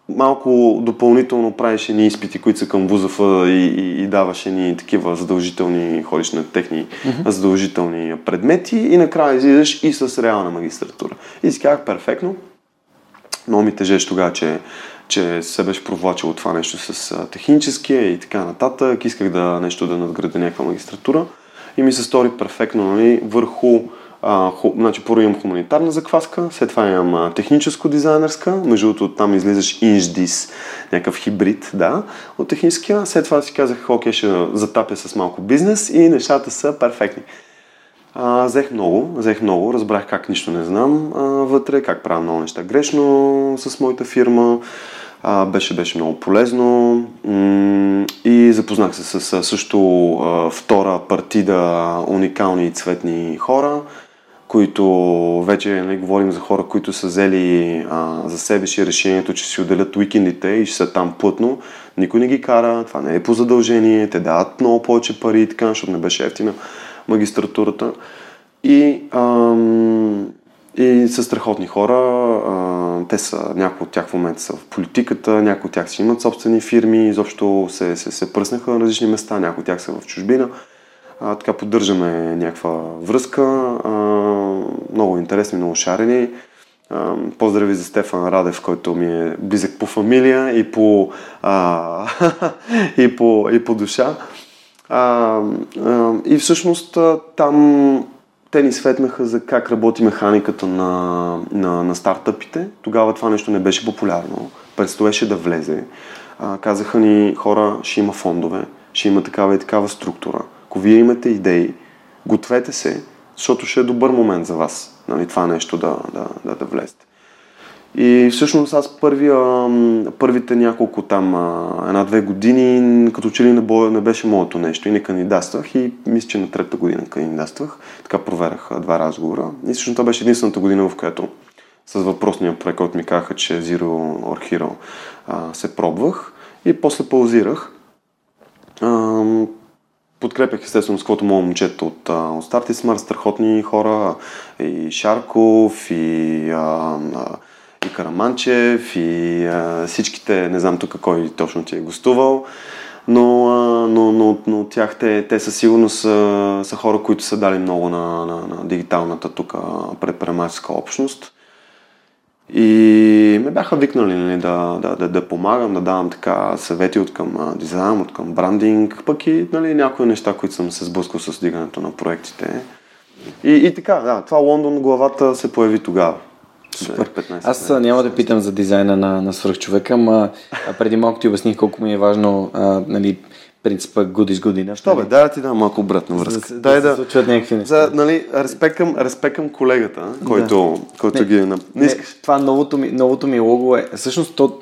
малко допълнително правиш ни изпити, които са към ВУЗАФ и, и, и даваше ни такива задължителни, ходиш на техни mm-hmm. задължителни предмети и накрая излизаш и с реална магистратура. И си казах перфектно. Много ми тежеше тогава, че, че се беше провлачило това нещо с техническия и така нататък. Исках да нещо да надграда някаква магистратура и ми се стори перфектно нали, върху а, ху, значи, първо имам хуманитарна закваска, след това имам а, техническо-дизайнерска, между другото там излизаш инждис, някакъв хибрид, да, от техническия. След това си казах, окей, ще затапя с малко бизнес и нещата са перфектни. А, взех много, взех много, разбрах как нищо не знам а, вътре, как правя много неща грешно с моята фирма. А, беше, беше много полезно м- и запознах се с също а, втора партида уникални и цветни хора, които вече не нали, говорим за хора, които са взели а, за себе си решението, че си отделят уикендите и ще са там плътно. Никой не ги кара, това не е по задължение, те дават много повече пари и така, защото не беше ефтина магистратурата. И ам, И са страхотни хора. А, те са, някои от тях в момента са в политиката, някои от тях си имат собствени фирми, изобщо се, се, се пръснаха на различни места, някои от тях са в чужбина. А, така поддържаме някаква връзка. А, много интересни, много шарени. А, поздрави за Стефан Радев, който ми е близък по фамилия и по, а, и по, и по душа. А, а, и всъщност там те ни светнаха за как работи механиката на, на, на стартъпите. Тогава това нещо не беше популярно. Предстоеше да влезе. А, казаха ни хора, ще има фондове, ще има такава и такава структура. Ако вие имате идеи, гответе се, защото ще е добър момент за вас нали, това нещо да, да, да, да влезете. И всъщност аз първия, първите няколко там, една-две години, като че ли не, не беше моето нещо и не кандидатствах и мисля, че на трета година кандидатствах. Така проверях два разговора. И всъщност това беше единствената година, в която с въпросния проект, който ми казаха, че Zero or Hero се пробвах и после паузирах. Подкрепях естествено с каквото мога момчета от, от Starty Smart, страхотни хора, и Шарков, и а, и Караманчев, и а, всичките, не знам тук кой точно ти е гостувал, но, а, но, но, но тях те, те със сигурност са, са хора, които са дали много на, на, на дигиталната тук предприемаческа общност. И ме бяха викнали нали, да, да, да, да помагам, да давам така съвети от към дизайн, от към брандинг, пък и нали, някои неща, които съм се сблъскал с дигането на проектите. И, и така, да, това Лондон главата се появи тогава. Супер. 15 Аз няма да питам за дизайна на, на свръхчовека, ама преди малко ти обясних колко ми е важно а, нали, принципа good is good enough. Що бе, дай да ти дам малко обратна връзка. За, дай да, да, да за, нали, респект към, респект към колегата, който, да. който не, ги е... Не, не искаш. Това новото ми, новото ми лого е... Всъщност, то,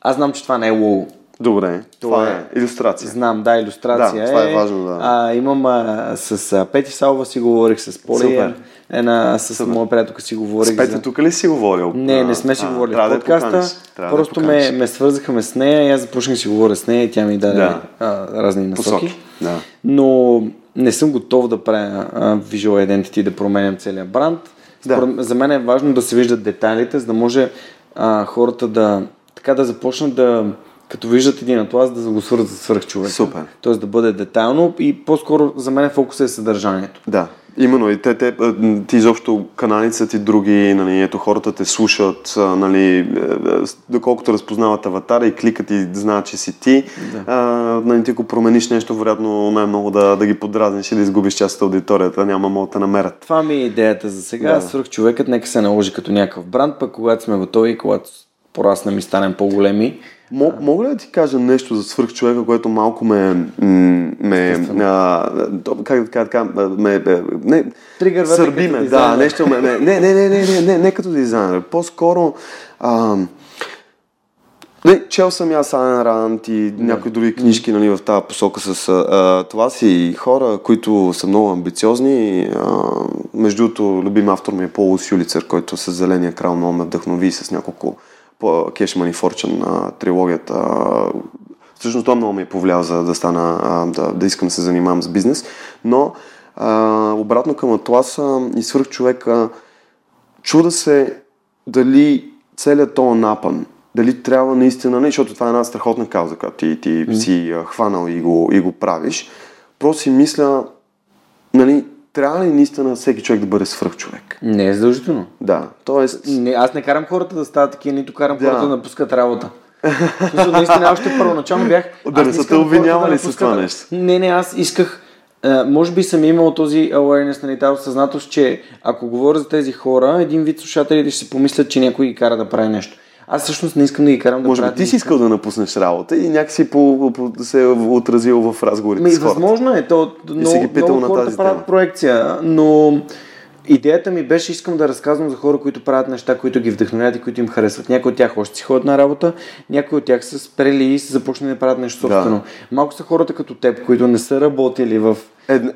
аз знам, че това не е лого. Добре, това, това е иллюстрация. Знам, да, иллюстрация да, това е. важно, да. А, имам а, с а, Пети Салва си говорих, с Поли, една, с Супер. моя приятелка си говорих. С Пети за... тук ли си говорил? Не, не сме си а, говорили в подкаста. Да просто да ме, ме свързахме с нея и аз започнах да си говоря с нея и тя ми даде да. а, разни насоки. Посоки. Да. Но не съм готов да правя а, Visual Identity, да променям целият бранд. Да. За мен е важно да се виждат детайлите, за да може а, хората да така да започнат да като виждат един атлас, да го свързват с свръхчовек. Супер. Тоест да бъде детайлно и по-скоро за мен фокусът е съдържанието. Да. Именно и те, те, ти изобщо каналите ти други, нали, ето хората те слушат, нали, е, е, доколкото разпознават аватара и кликат и знаят, че си ти, да. а, нали, ти ако промениш нещо, вероятно най-много да, да ги подразниш и да изгубиш част от аудиторията, няма могат да намерят. Това ми е идеята за сега. Да. Свърх човекът нека се наложи като някакъв бранд, пък когато сме готови, когато пораснем и станем по-големи, Мога ли да ти кажа нещо за свърхчовека, което малко ме... ме а, как да кажа така... Ме, не, Тригър сърби ме, да, нещо ме... Не, не, не, не, не, не, не, не като дизайнер. По-скоро... А, не, чел съм аз Айн Рант и някои други книжки нали, в тази посока с а, това си хора, които са много амбициозни. А, между другото, любим автор ми е Пол Сюлицер, който с Зеления крал много ме вдъхнови с няколко Cash Money Fortune трилогията. Всъщност това много ми е повлиял за да стана, да, да искам да се занимавам с бизнес. Но а, обратно към Атласа и свърх човека, чуда се дали целият този напън, дали трябва наистина, не, защото това е една страхотна кауза, която ти, ти mm. си хванал и го, и го правиш. Просто си мисля, нали, трябва ли наистина всеки човек да бъде свръхчовек? Не е задължително. Да, тоест... Не, аз не карам хората да стават такива, нито карам да. хората да напускат работа. Защото наистина още първоначално бях... Да не са те обвинявали с това нещо. Не, не, аз исках... Може би съм имал този awareness, нали, тази осъзнатост, че ако говоря за тези хора, един вид слушателите ще си помислят, че някой ги кара да прави нещо. Аз всъщност не искам да ги карам да Може би ти си искал да напуснеш работа и някакси по, по, се е отразил в разговорите Ми, с хората. Възможно е. То, и си ги питал много на тази правят тема. проекция, но идеята ми беше, искам да разказвам за хора, които правят неща, които ги вдъхновяват и които им харесват. Някои от тях още си ходят на работа, някои от тях са спрели и са започнали да правят нещо собствено. Да. Малко са хората като теб, които не са работили в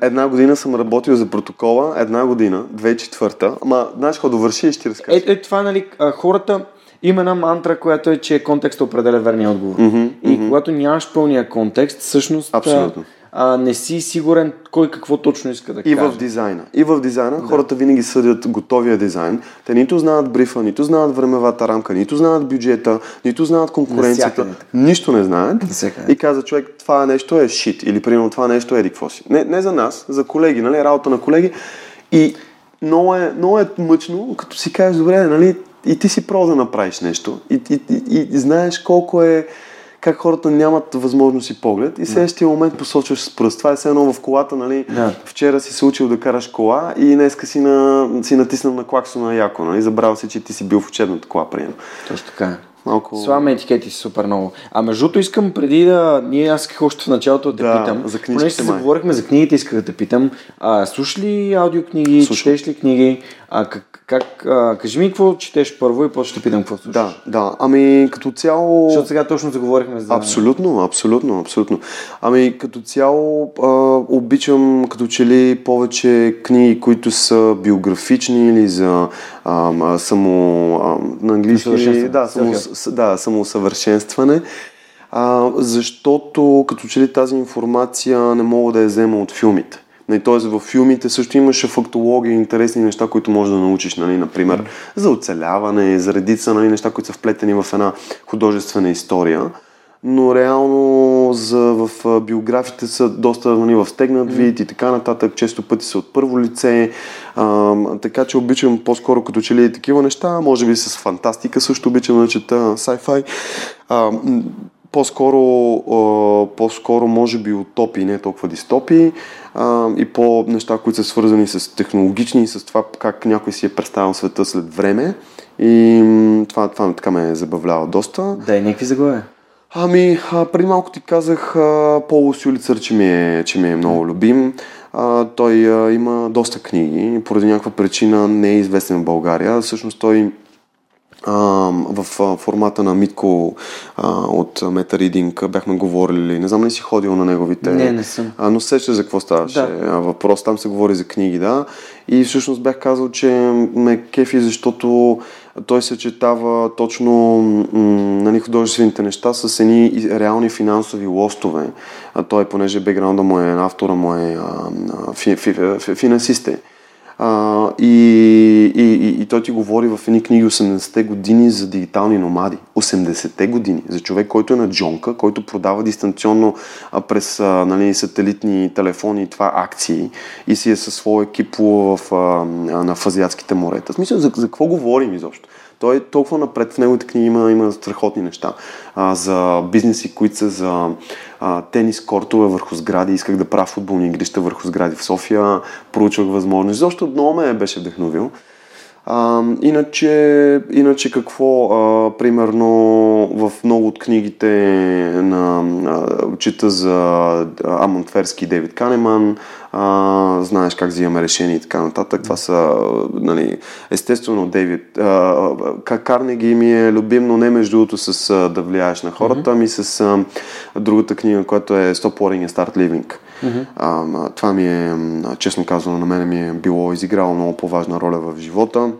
Една година съм работил за протокола, една година, 2004-та, ама знаеш какво довърши и ще ти разкажа. Е, е, това, нали, хората, има една мантра, която е, че контекстът определя верния отговор. Mm-hmm, и mm-hmm. когато нямаш пълния контекст, всъщност Абсолютно. а, не си сигурен кой какво точно иска да И каже. в дизайна. И в дизайна да. хората винаги съдят готовия дизайн. Те нито знаят брифа, нито знаят времевата рамка, нито знаят бюджета, нито знаят конкуренцията. Нищо не знаят. Навсякъде. И каза човек, това нещо е шит. Или примерно това нещо е еди какво си. Не, не за нас, за колеги, нали? Работа на колеги. И много е, много е мъчно, като си кажеш, добре, нали? И ти си пробвал да направиш нещо. И, и, и, и, знаеш колко е как хората нямат възможност и поглед и следващия момент посочваш с пръст. Това е все едно в колата, нали? Да. Вчера си се учил да караш кола и днеска си, на, си натиснал на клаксона яко, нали? Забравял си, че ти си бил в учебната кола, примерно. Точно така. Малко... Слагаме етикети супер много. А между другото искам преди да... Ние аз исках още в началото да Да, питам. за книжките Понеже се заговорихме за книгите, исках да те питам. А, слушаш ли аудиокниги, Слушам. четеш ли книги? А, как, как, а, кажи ми какво четеш първо и после ще питам какво слушаш. Да, да. Ами като цяло... Защото сега точно заговорихме за... Абсолютно, абсолютно, абсолютно. Ами като цяло а, обичам като че ли повече книги, които са биографични или за а, а, само а, на английски да, само, да, самоусъвършенстване. А, защото като че ли тази информация не мога да я взема от филмите. Нали, Тоест в филмите също имаше фактология и интересни неща, които можеш да научиш, нали, например, за оцеляване, за редица нали, неща, които са вплетени в една художествена история. Но реално за, в биографите са доста нали, в стегнат вид и така нататък. Често пъти са от първо лице. А, така че обичам по-скоро като че ли такива неща. Може би с фантастика също обичам да чета sci-fi. А, по-скоро, по-скоро може би утопии, не толкова дистопии и по неща, които са свързани с технологични и с това как някой си е представил света след време. И това, това така ме е забавлява доста. Да, и някакви заглавия. Ами, а, преди малко ти казах а, Пол Сюлицър, че ми е, че ми е много любим. А, той а, има доста книги, поради някаква причина не е известен в България. Всъщност той в формата на Митко а, от Meta Reading бяхме говорили, не знам ли си ходил на неговите... Не, не съм. А, но сеща за какво ставаше Да. въпрос. Там се говори за книги, да. И всъщност бях казал, че ме кефи, защото той съчетава точно м- нали, художествените неща с едни реални финансови лостове. А той, понеже бекграунда му е, автора му е а, фи, фи, фи, финансист е. А, и, и, и, и той ти говори в едни книги 80-те години за дигитални номади. 80-те години. За човек, който е на джонка, който продава дистанционно а, през а, нали, сателитни телефони и това акции и си е със своя екип в, а, на в азиатските морета. В смисъл, за, за какво говорим изобщо? Той е толкова напред в неговите книги има, има страхотни неща. А, за бизнеси, които са за а, тенис кортове върху сгради. Исках да правя футболни игрища върху сгради в София. Проучвах възможности. Защо много ме беше вдъхновил. А, иначе, иначе какво? А, примерно в много от книгите на а, чета за Амон Тверски и Дейвид Канеман, а, знаеш как взимаме решения и така нататък. Това са, нали, естествено, Дейвид. А, Карнеги ми е любим, но не между другото с а, да влияеш на хората, ами с а, другата книга, която е Stop Worrying and Start Living. А, м, това ми е, честно казано, на мен ми е било изиграло много по-важна роля в живота.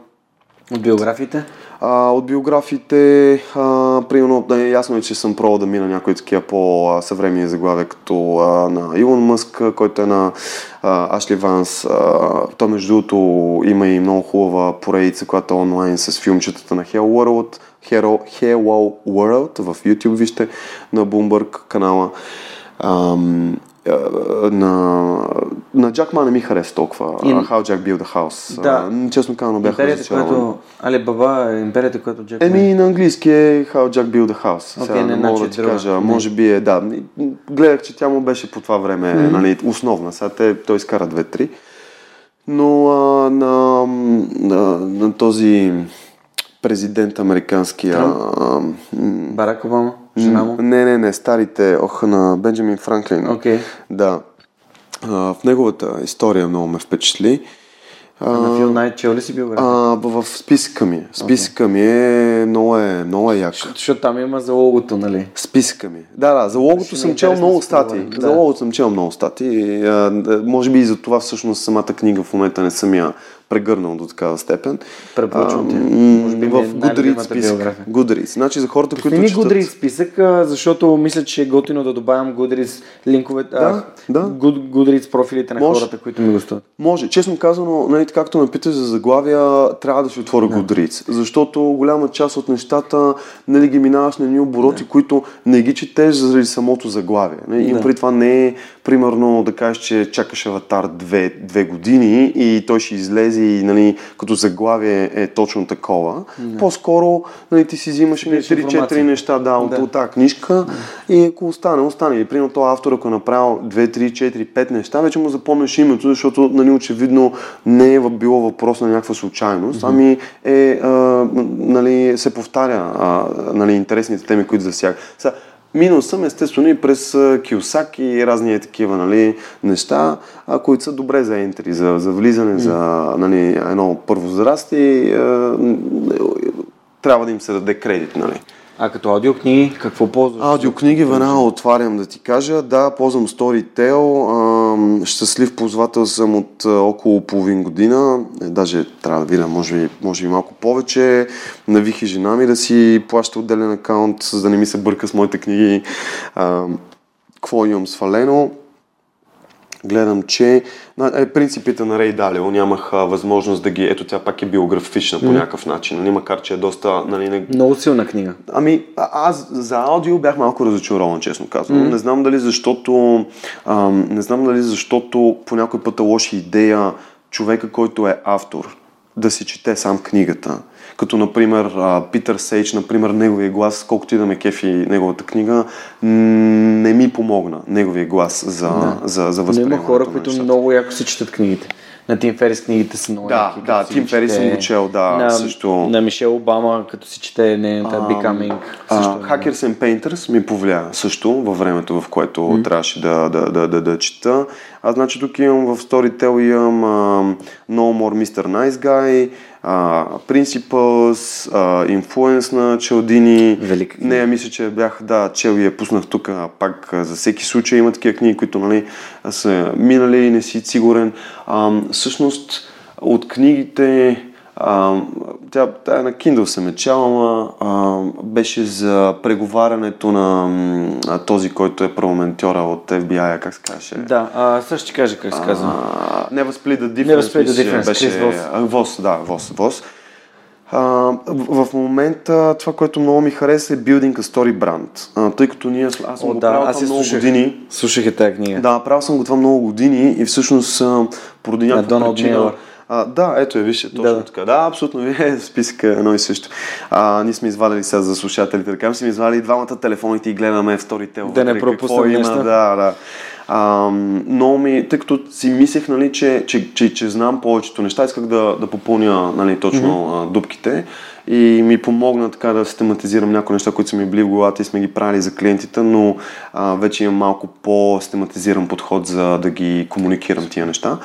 От биографиите? А, от биографите, а, примерно, да, ясно е, че съм пробвал да мина някои такива по-съвременни заглавия, като а, на Илон Мъск, който е на а, Ашли Ванс. А, той, между другото, има и много хубава поредица, която е онлайн с филмчетата на Hell World, Hero, Hello World в YouTube, вижте, на Bloomberg канала. Ам, а, на, на Джак Ма не ми хареса толкова. И- How Jack Built a House. Да. Честно казано бях Империята, разочарован. която... Али Баба е империята, която Джек... Еми, на английски е How Jack Built a House. Окей, Сега не, не мога значи да ти друга. кажа. Не. Може би е, да. Гледах, че тя му беше по това време нали, основна. Сега те, той изкара две-три. Но а, на, на, на този президент американския... А, м, Барак Обама, жена му. не, не, не, старите, ох, на Бенджамин Франклин. Окей. Да. А, в неговата история много ме впечатли. А, На Фил Найт ли си биография? а, в в списъка ми. Списъка ми е много е, много е як. Защото там има за логото, нали? Списъка ми. Да, да, за логото Ще съм чел много да статии. поговорим, За да. логото съм чел много статии. Да, може би и за това всъщност самата книга в момента не съм я прегърнал до такава степен. Препоръчвам. А, Може би е в Goodreads най-любимата списък. Goodreads. Значи за хората, които Пусни ми четат... Goodreads списък, а, защото мисля, че е готино да добавям Goodreads линковете, Да, да. Good, Goodreads профилите на Може. хората, които ми гостуват. Може. Честно казано, нали, както ме питаш за заглавия, трябва да си отворя да. Goodreads, защото голяма част от нещата нали, ги минаваш на едни обороти, да. които не ги четеш заради самото заглавие. Нали. Да. Им при това не е, примерно, да кажеш, че чакаш аватар две, две години и той ще излезе и нали, като заглавие е точно такова. Да. По-скоро нали, ти си взимаш нали, Събираш 3-4 информация. неща да, от, Да. от тази книжка и ако остане, остане. И примерно този автор, ако е направил 2, 3, 4, 5 неща, вече му запомняш името, защото нали, очевидно не е било въпрос на някаква случайност, ами е, а, нали, се повтаря а, нали, интересните теми, които засяга. Сега, Минал съм естествено и през Киосак и разни е такива нали, неща, а, които са добре за ентри, за, за влизане, за нали, едно първо здрасти. Трябва да им се даде кредит. Нали. А като аудиокниги, какво ползваш? Аудиокниги веднага отварям да ти кажа. Да, ползвам Storytel. Ам, щастлив ползвател съм от а, около половин година. Е, даже трябва да видя, може би, може би малко повече. Навих и жена ми да си плаща отделен акаунт, за да не ми се бърка с моите книги. Какво имам свалено? Гледам, че на- е, принципите на Рей Далио нямах а, възможност да ги... Ето тя пак е биографична по някакъв начин, нали, макар че е доста... Нали, не, Много силна книга. Ами, аз за аудио бях малко разочарован, честно казвам. Mm. Не знам дали защото, ам, не знам дали защото по някой път е лоша идея човека, който е автор, да си чете сам книгата. Като, например, а, Питър Сейдж, например, неговия глас, колкото и да ме кефи неговата книга, не ми помогна неговия глас за, да. за, за Но възприемането има хора, които много яко си четат книгите. На Тим Ферис книгите са много Да, яки. да, Тим Ферис съм го чел, да, на, също. На Мишел Обама, като си чете нейната Becoming. също е А, Hackers and Painters ми повлия също във времето, в което mm. трябваше да, да, да, да, да чета. А значи тук имам в Storytel имам а, No More Mr. Nice Guy, а, Principles, а, Influence на Челдини. Книга. Не, мисля, че бях, да, чел я пуснах тук а, пак за всеки случай. Има такива книги, които нали, са минали и не си сигурен. А, всъщност, от книгите, а, тя, тя на Kindle съм е чела, а, беше за преговарянето на м, този, който е парламентьора от FBI, как се казваше? Да, а, също ще кажа как се казва. А, Never Split the Difference. Never Split the Difference, Беше, Вос. а, да, Вос, Вос. А, в, в момента това, което много ми хареса е Building a Story Brand. А, тъй като ние, аз съм О, го да, правил аз много слушах. години. Слушах е тази книга. Да, правил съм го това много години и всъщност а, поради някаква причина... Милър. А, да, ето е, вижте, точно Да. така. Да, абсолютно, вие в списъка е едно и също. А, ние сме извадили сега за слушателите, така сме извадили двамата телефоните и гледаме в Storytel. Да не пропуснем нещо. Да, да. А, много ми, тъй като си мислех, нали, че, че, че, че знам повечето неща, исках да, да попълня нали, точно mm-hmm. дупките и ми помогна така да систематизирам някои неща, които са ми били в главата и сме ги правили за клиентите, но а, вече имам малко по-систематизиран подход за да ги комуникирам тия неща.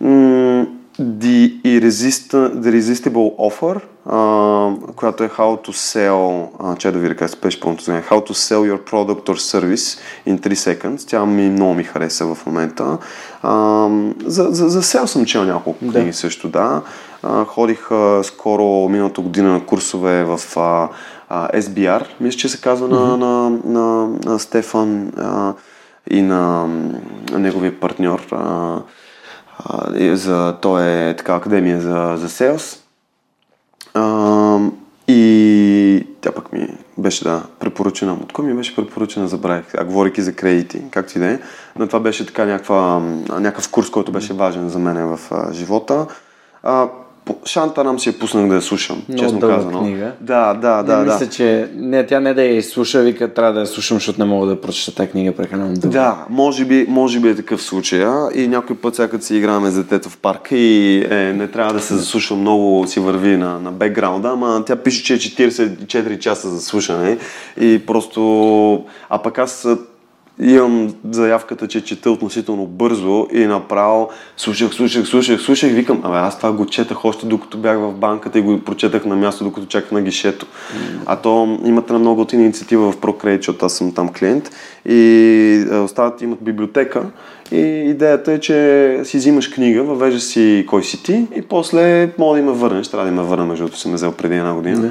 М- The, Irresist- The Irresistible Offer, а, която е How to Sell, а, че да ви кажа спеш пълното знание, How to Sell Your Product or Service in 3 Seconds. Тя ми много ми хареса в момента. А, за, за, за сел съм чел няколко книги да. също, да. А, ходих а, скоро миналата година на курсове в а, а, SBR, мисля, че се казва mm-hmm. на, на, на, на Стефан а, и на, на неговия партньор. А, за, той е така академия за, за селс. А, и тя пък ми беше да препоръчена. От кой ми беше препоръчена, забравих. А говорейки за кредити, както и да е. Но това беше така някаква, някакъв курс, който беше важен за мен в а, живота. А, по- Шантарам си я пуснах да я слушам, Много честно казано. книга. Да, да, Не, да. да. мисля, че не, тя не да я изслуша, вика, трябва да я слушам, защото не мога да прочета тази книга прекалено дълго. Да, може би, може би е такъв случай. А? И някой път, сега си играем с детето в парка и е, не трябва да се заслуша много, си върви на, на бекграунда, ама тя пише, че е 44 часа за слушане и просто... А пък аз имам заявката, че чета относително бързо и направо слушах, слушах, слушах, слушах, викам, абе аз това го четах още докато бях в банката и го прочетах на място, докато чаках на гишето. А то имат една много готина инициатива в ProCredit, защото аз съм там клиент и остават имат библиотека и идеята е, че си взимаш книга, въвеждаш си кой си ти и после мога да има върнеш, трябва да има върна, между другото съм взел преди една година. Yeah.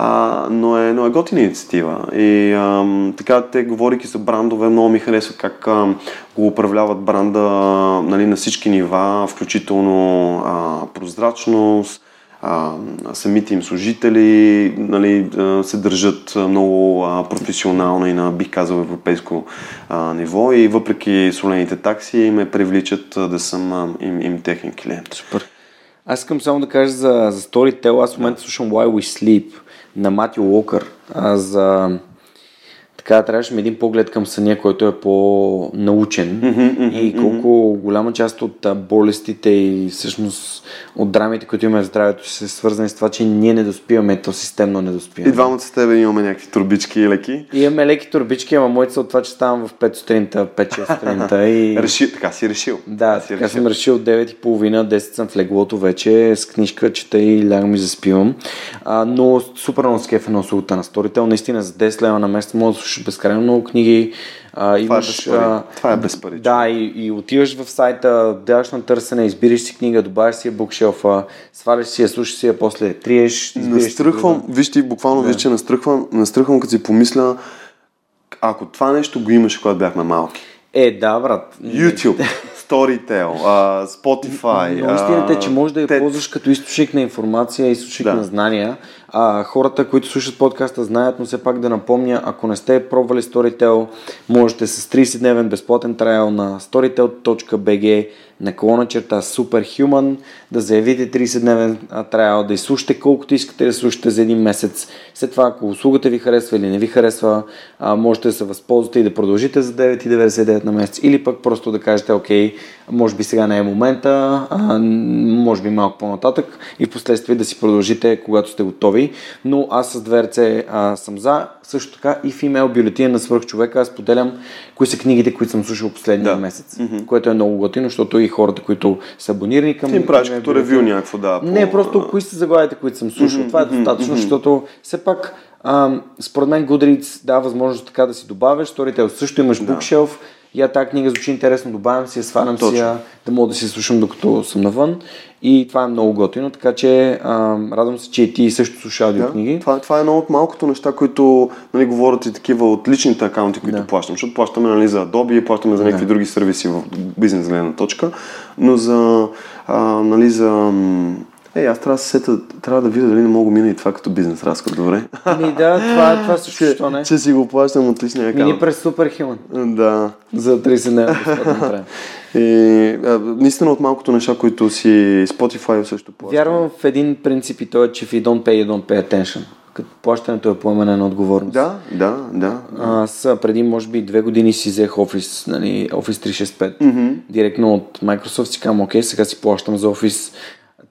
А, но, е, но е готина инициатива. И а, така, те, говорики за брандове, много ми харесва как а, го управляват бранда нали, на всички нива, включително а, прозрачност, а, самите им служители нали, се държат много а, професионално и на, бих казал, европейско а, ниво и въпреки солените такси ме привличат а, да съм а, им, им техен клиент. Супер. Аз искам само да кажа за, за Storytel. Аз в момента слушам Why We Sleep на Матио Уокър а, за така трябваше ми един поглед към съня, който е по-научен mm-hmm, mm-hmm, и колко mm-hmm. голяма част от болестите и всъщност от драмите, които имаме в здравето, са свързани с това, че ние не доспиваме, то системно не доспиваме. И двамата с тебе имаме някакви турбички леки. И имаме леки турбички, ама моите са от това, че ставам в 5 сутринта, 5-6 сутринта. И... Реши, така си решил. Да, си така решил. съм решил 9.30, 10 съм в леглото вече, с книжка чета и лягам и заспивам. А, но супер много скефа на на Storytel. Наистина за 10 лева на месец мога да безкрайно много книги. А, имаш, това е без пари. Това е без пари да, и, и отиваш в сайта, даваш на търсене, избираш си книга, добавяш си я букшелфа, сваляш си я, слушаш си я, после триеш. Настръхвам, вижте, буквално да. виж, че настръхвам, настръхвам, като си помисля, ако това нещо го имаше, когато бяхме малки. Е, да, брат. YouTube, Storytel, uh, Spotify. Но истината е, че можеш да я TED. ползваш като източник на информация, източник да. на знания. А, хората, които слушат подкаста, знаят, но все пак да напомня, ако не сте пробвали Storytel, можете с 30-дневен безплатен трайл на storytel.bg наклона черта Superhuman, да заявите 30-дневен трайл, да изслушате колкото искате да слушате за един месец. След това, ако услугата ви харесва или не ви харесва, можете да се възползвате и да продължите за 9,99 на месец или пък просто да кажете, окей, може би сега не е момента, а, може би малко по-нататък и в последствие да си продължите, когато сте готови. Но аз с две ръце а, съм за. Също така и в имейл бюлетина на свърх човека аз поделям кои са книгите, които съм слушал последния да. месец, mm-hmm. което е много готино, защото и хората, които са абонирани към... Ти правиш като ревю някакво, да. По... Не, просто кои са заглавите, които съм слушал. Mm-hmm. Това е достатъчно, mm-hmm. защото все пак а, според мен Goodreads дава възможност така да си добавяш, Storytel също имаш да. Bookshelf, я тази книга звучи интересно, добавям си я, свалям си я, да мога да си слушам докато съм навън. И това е много готино, така че а, радвам се, че и ти също слуша аудиокниги. Да, това, това е едно от малкото неща, които нали, говорят и такива от личните акаунти, които да. плащам. Защото плащаме нали, за Adobe, плащаме за някакви да. други сервиси в бизнес гледна точка, но за, а, нали, за Ей, аз трябва да се сета, трябва да видя дали не мога мина и това като бизнес разход, добре? Ами да, това, това също, че, що не? Че си го плащам от личния акаунт. Мини през Superhuman. Да. За 30 дневна И а, наистина от малкото неща, които си Spotify също плащам. Вярвам в един принцип и то е, че if you don't pay, you don't pay attention като плащането е поемане на отговорност. Да, да, да. Аз преди, може би, две години си взех Office, нали, Office 365, mm-hmm. директно от Microsoft си казвам, окей, сега си плащам за Office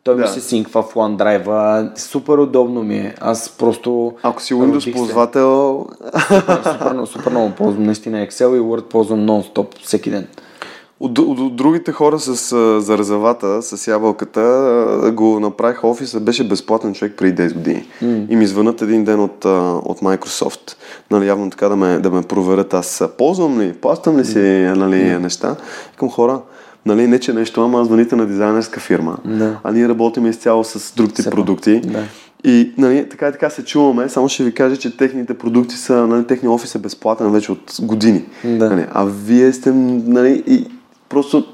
той да. ми се синква в OneDrive. Супер удобно ми е. Аз просто... Ако си Windows ползвател... Супер, супер, супер много ползвам наистина Excel и Word ползвам нон-стоп всеки ден. От, от, от другите хора с зарезавата, с ябълката, го направих офиса, беше безплатен човек преди 10 години. Mm. И ми звънат един ден от, от Microsoft, нали, явно така да ме, да ме проверят аз ползвам ли, плащам ли си mm. нали, mm. неща. Към хора, Нали, не че нещо, ама звъните на дизайнерска фирма. Да. А ние работим изцяло с друг тип Сепа. продукти. Да. И нали, така и така се чуваме, само ще ви кажа, че техните продукти са, нали, техния офис е безплатен вече от години. Да. Нали, а вие сте, нали, и просто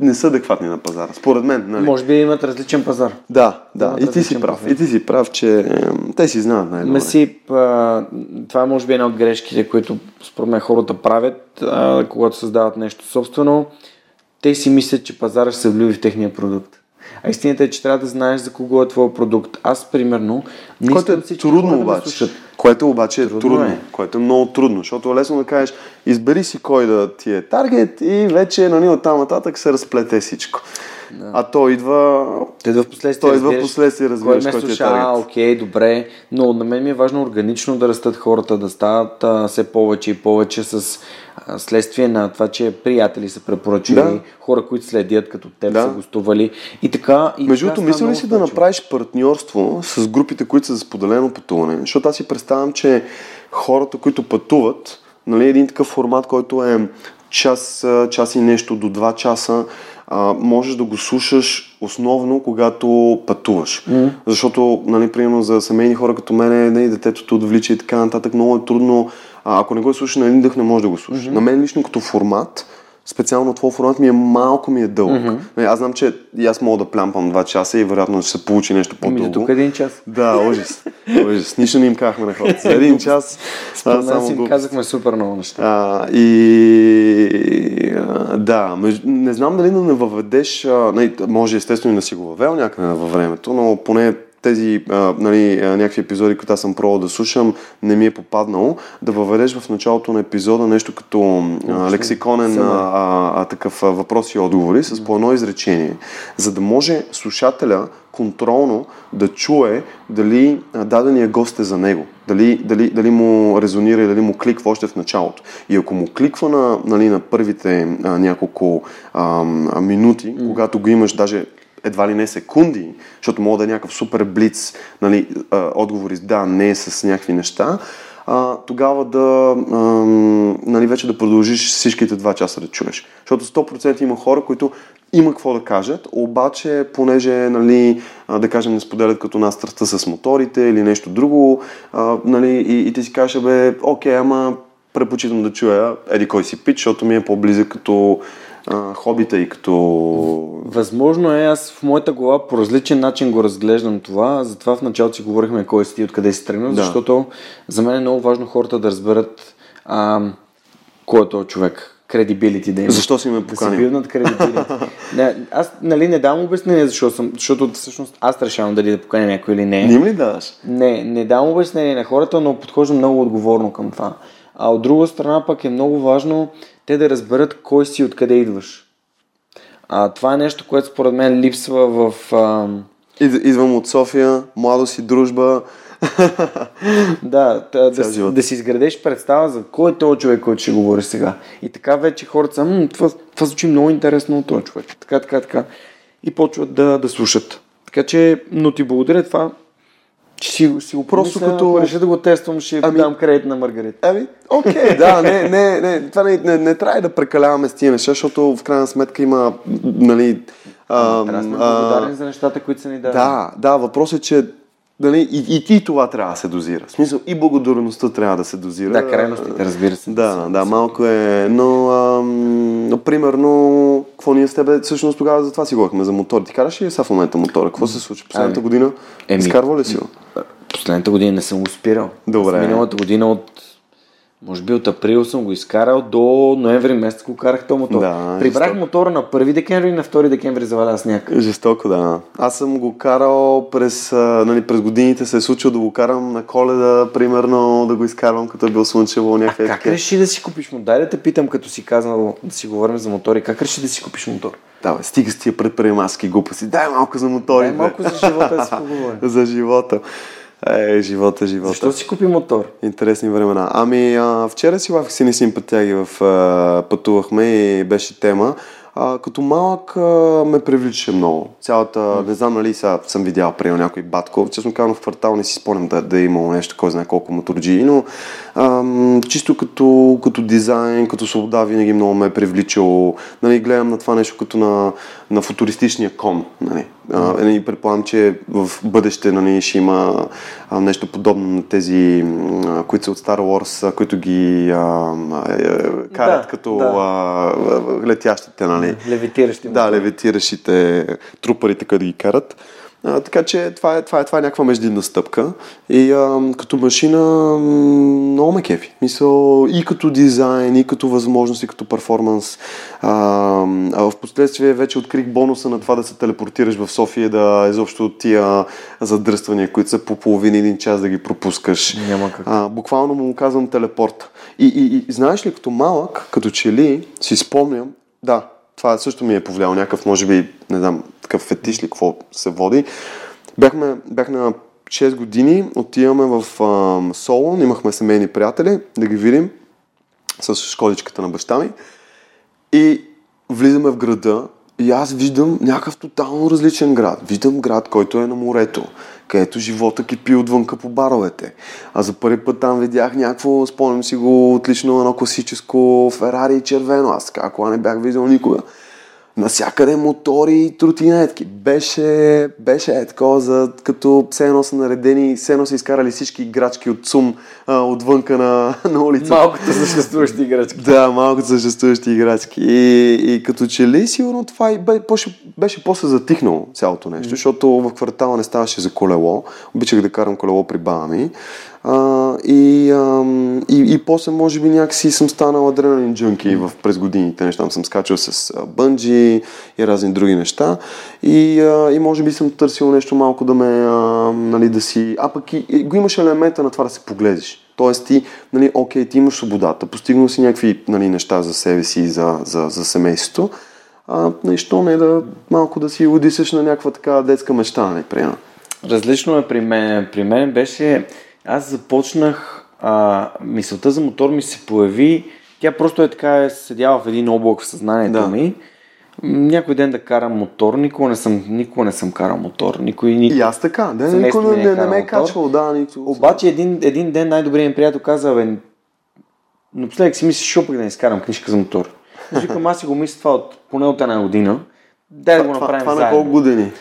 не са адекватни на пазара, според мен. Нали? Може би имат различен пазар. Да, да. И ти си прав. Пазар. И ти си прав, че е, те си знаят най-добре. Месип, а, това е може би една от грешките, които според мен хората правят, а, когато създават нещо собствено те си мислят, че пазара ще се влюби в техния продукт. А истината е, че трябва да знаеш за кого е твой продукт. Аз, примерно, не което е трудно обаче. Да което обаче е трудно. трудно е. Което е много трудно, защото е лесно да кажеш, избери си кой да ти е таргет и вече нали, от там нататък се разплете всичко. Да. а то идва... Той идва в последствие, Той идва в последствие, разбираш, кой който е слуша, а, окей, добре, но на мен ми е важно органично да растат хората, да стават а, все повече и повече с а, следствие на това, че приятели са препоръчали, Да. хора, които следят като теб Да. са гостували и така. И Между другото, мисля ли си да направиш партньорство с групите, които са за споделено пътуване? Защото аз си представям, че хората, които пътуват, нали, един такъв формат, който е час, час и нещо до два часа, а, можеш да го слушаш основно, когато пътуваш. Mm. Защото, нали, примерно за семейни хора като мен, нали, детето те отвлича и така нататък, много е трудно. А, ако не го слушаш на един дъх, не можеш да го слушаш. Mm-hmm. На мен лично като формат, специално твой формат ми е малко ми е дълъг. Mm-hmm. Аз знам, че и аз мога да плямпам два часа и вероятно ще се получи нещо Ами, по-дълго. до тук един час. Да, ужас. ужас. Нищо не им казахме на хората. За един час а, мен си им казахме супер много неща. А, и а, да, меж, не знам дали да не въведеш, а, нали, може естествено и да си го въвел някъде във времето, но поне тези а, нали, някакви епизоди, които аз съм пробвал да слушам, не ми е попаднало, да въведеш в началото на епизода нещо като а, лексиконен а, а, такъв а, въпроси и отговори с по едно изречение, за да може слушателя контролно да чуе дали дадения гост е за него, дали, дали, дали му резонира и дали му кликва още в началото. И ако му кликва на, нали, на първите а, няколко а, минути, mm. когато го имаш даже едва ли не секунди, защото мога да е някакъв супер блиц, нали, отговори с да, не с някакви неща, а, тогава да, а, нали, вече да продължиш всичките два часа да чуеш. Защото 100% има хора, които има какво да кажат, обаче, понеже, нали, да кажем, не споделят като нас страстта с моторите или нещо друго, а, нали, и, и ти си кажеш, бе, окей, ама предпочитам да чуя еди кой си пич, защото ми е по-близък като а, хобита и като... Възможно е, аз в моята глава по различен начин го разглеждам това, затова в началото си говорихме кой си ти, откъде си тръгнал, Да. защото за мен е много важно хората да разберат а, кой е този човек, credibility да има. Защо си ме Да си поканил? билнат не, аз нали, не давам обяснение защо съм, защото всъщност аз решавам дали да поканя някой или не. Не им ли даваш? Не, не давам обяснение на хората, но подхождам много отговорно към това. А от друга страна пък е много важно те да разберат кой си и откъде идваш. А, това е нещо, което според мен липсва в... А, Ид- Идвам от София, младост и дружба. да, да, да, живот. да си изградеш представа за кой е този човек, който ще говори сега. И така вече хората са, "М, това, това звучи много интересно от този човек. Така, така, така. И почват да, да слушат. Така че, но ти благодаря това. Ще си, го Просто помисля, като- Ако реша да го тествам, ще Ами- дам кредит на Маргарита. Ами, окей, да, не, не, не, това не, не, не трябва да прекаляваме с тия неща, защото в крайна сметка има, нали... А, Трябва да сме благодарни за нещата, които са ни дали. Да, да, въпросът е, че нали, и, и, и това трябва да се дозира. В смисъл, и благодарността трябва да се дозира. Да, крайностите, разбира се. Да, да, малко е, но, ам, но примерно, какво ние с тебе, всъщност тогава за това си говорихме, за мотор. Ти караш ли сега в момента мотора? Какво се случва? Последната Ами, година? еми- Изкарва ли си го? Последната година не съм го спирал. Добре. Аз Миналата година от може би от април съм го изкарал до ноември месец го карах този мотор. Да, Прибрах жестоко. мотора на 1 декември и на 2 декември заваля сняг. Жестоко, да. Аз съм го карал през, а, нали, през годините, се е случило да го карам на коледа, примерно, да го изкарвам, като е бил слънчево, някакви Как такива. реши да си купиш мотор? Дай да те питам, като си казал да си говорим за мотори. Как реши да си купиш мотор? Да, бе, стига с тия предприемачески глупости. Дай малко за моторите. Дай малко за живота да си поговорим. за живота. Е, живота, живота. Защо си купи мотор? Интересни времена. Ами, а, вчера си лавих си ни симпатяги в а, пътувахме и беше тема. А, като малък а, ме привличаше много. Цялата, не знам нали сега съм видял при някой батко. Честно казвам в квартал не си спомням да, да е имало нещо, кой знае колко моторджи, но ам, чисто като, като дизайн, като свобода винаги много ме е привличало. Нали, гледам на това нещо като на, на футуристичния кон. Нали. А, нали, предполагам, че в бъдеще нали, ще има а, нещо подобно на тези, а, които са от Star Wars, а, които ги а, а, е, карат Да, като да. а, летящите, нали? Левитиращи Да, левитиращите трупарите, които ги карат. А, така че това е, това, е, това е някаква междинна стъпка. И а, като машина много ме кефи. Мисъл, и като дизайн, и като възможност, и като перформанс. А, а в последствие вече открих бонуса на това да се телепортираш в София, да изобщо от тия задръствания, които са по половин един час да ги пропускаш. Няма как. А, буквално му казвам телепорт. И, и, и знаеш ли, като малък, като че ли, си спомням, да, това също ми е повлияло някакъв, може би, не знам, такъв фетиш ли, какво се води. Бяхме, бях на 6 години, отиваме в Солон, имахме семейни приятели, да ги видим с школичката на баща ми. И влизаме в града и аз виждам някакъв тотално различен град. Виждам град, който е на морето, където живота кипи отвънка по баровете. А за първи път там видях някакво, спомням си го отлично, едно класическо Ферари червено. Аз така кола не бях виждал никога насякъде мотори и тротинетки. Беше, беше е такова, за, като все едно са наредени, все едно са изкарали всички играчки от ЦУМ а, отвънка на, на улица. Малкото съществуващи играчки. Да, малкото съществуващи играчки. И, и като че ли сигурно това и беше, беше после затихнало цялото нещо, mm. защото в квартала не ставаше за колело. Обичах да карам колело при баба ми. А, и, а, и, и после може би някакси съм станал адреналин джунки в, през годините. Неща. Съм скачал с бънджи и разни други неща. И, а, и може би съм търсил нещо малко да ме, а, нали, да си... А пък и, и го имаш елемента на това да се погледиш. Тоест ти, нали, окей, ти имаш свободата, постигнал си някакви нали, неща за себе си и за, за, за семейството. А, нещо не да малко да си удисаш на някаква така детска мечта, нали. Различно е при мен. При мен беше аз започнах, а, мисълта за мотор ми се появи, тя просто е така е седяла в един облак в съзнанието да. ми. Някой ден да карам мотор, никога не съм, никога не съм карал мотор. Никой, ни... И аз така, да, никой не, не, не, ме е качвал, да. Нито... Обаче един, един ден най-добрият ми приятел каза, бе, но последък си мислиш, шопък да не изкарам книжка за мотор. Викам, аз си го мисля това от поне от една година. Дай да го направим това, това на колко години?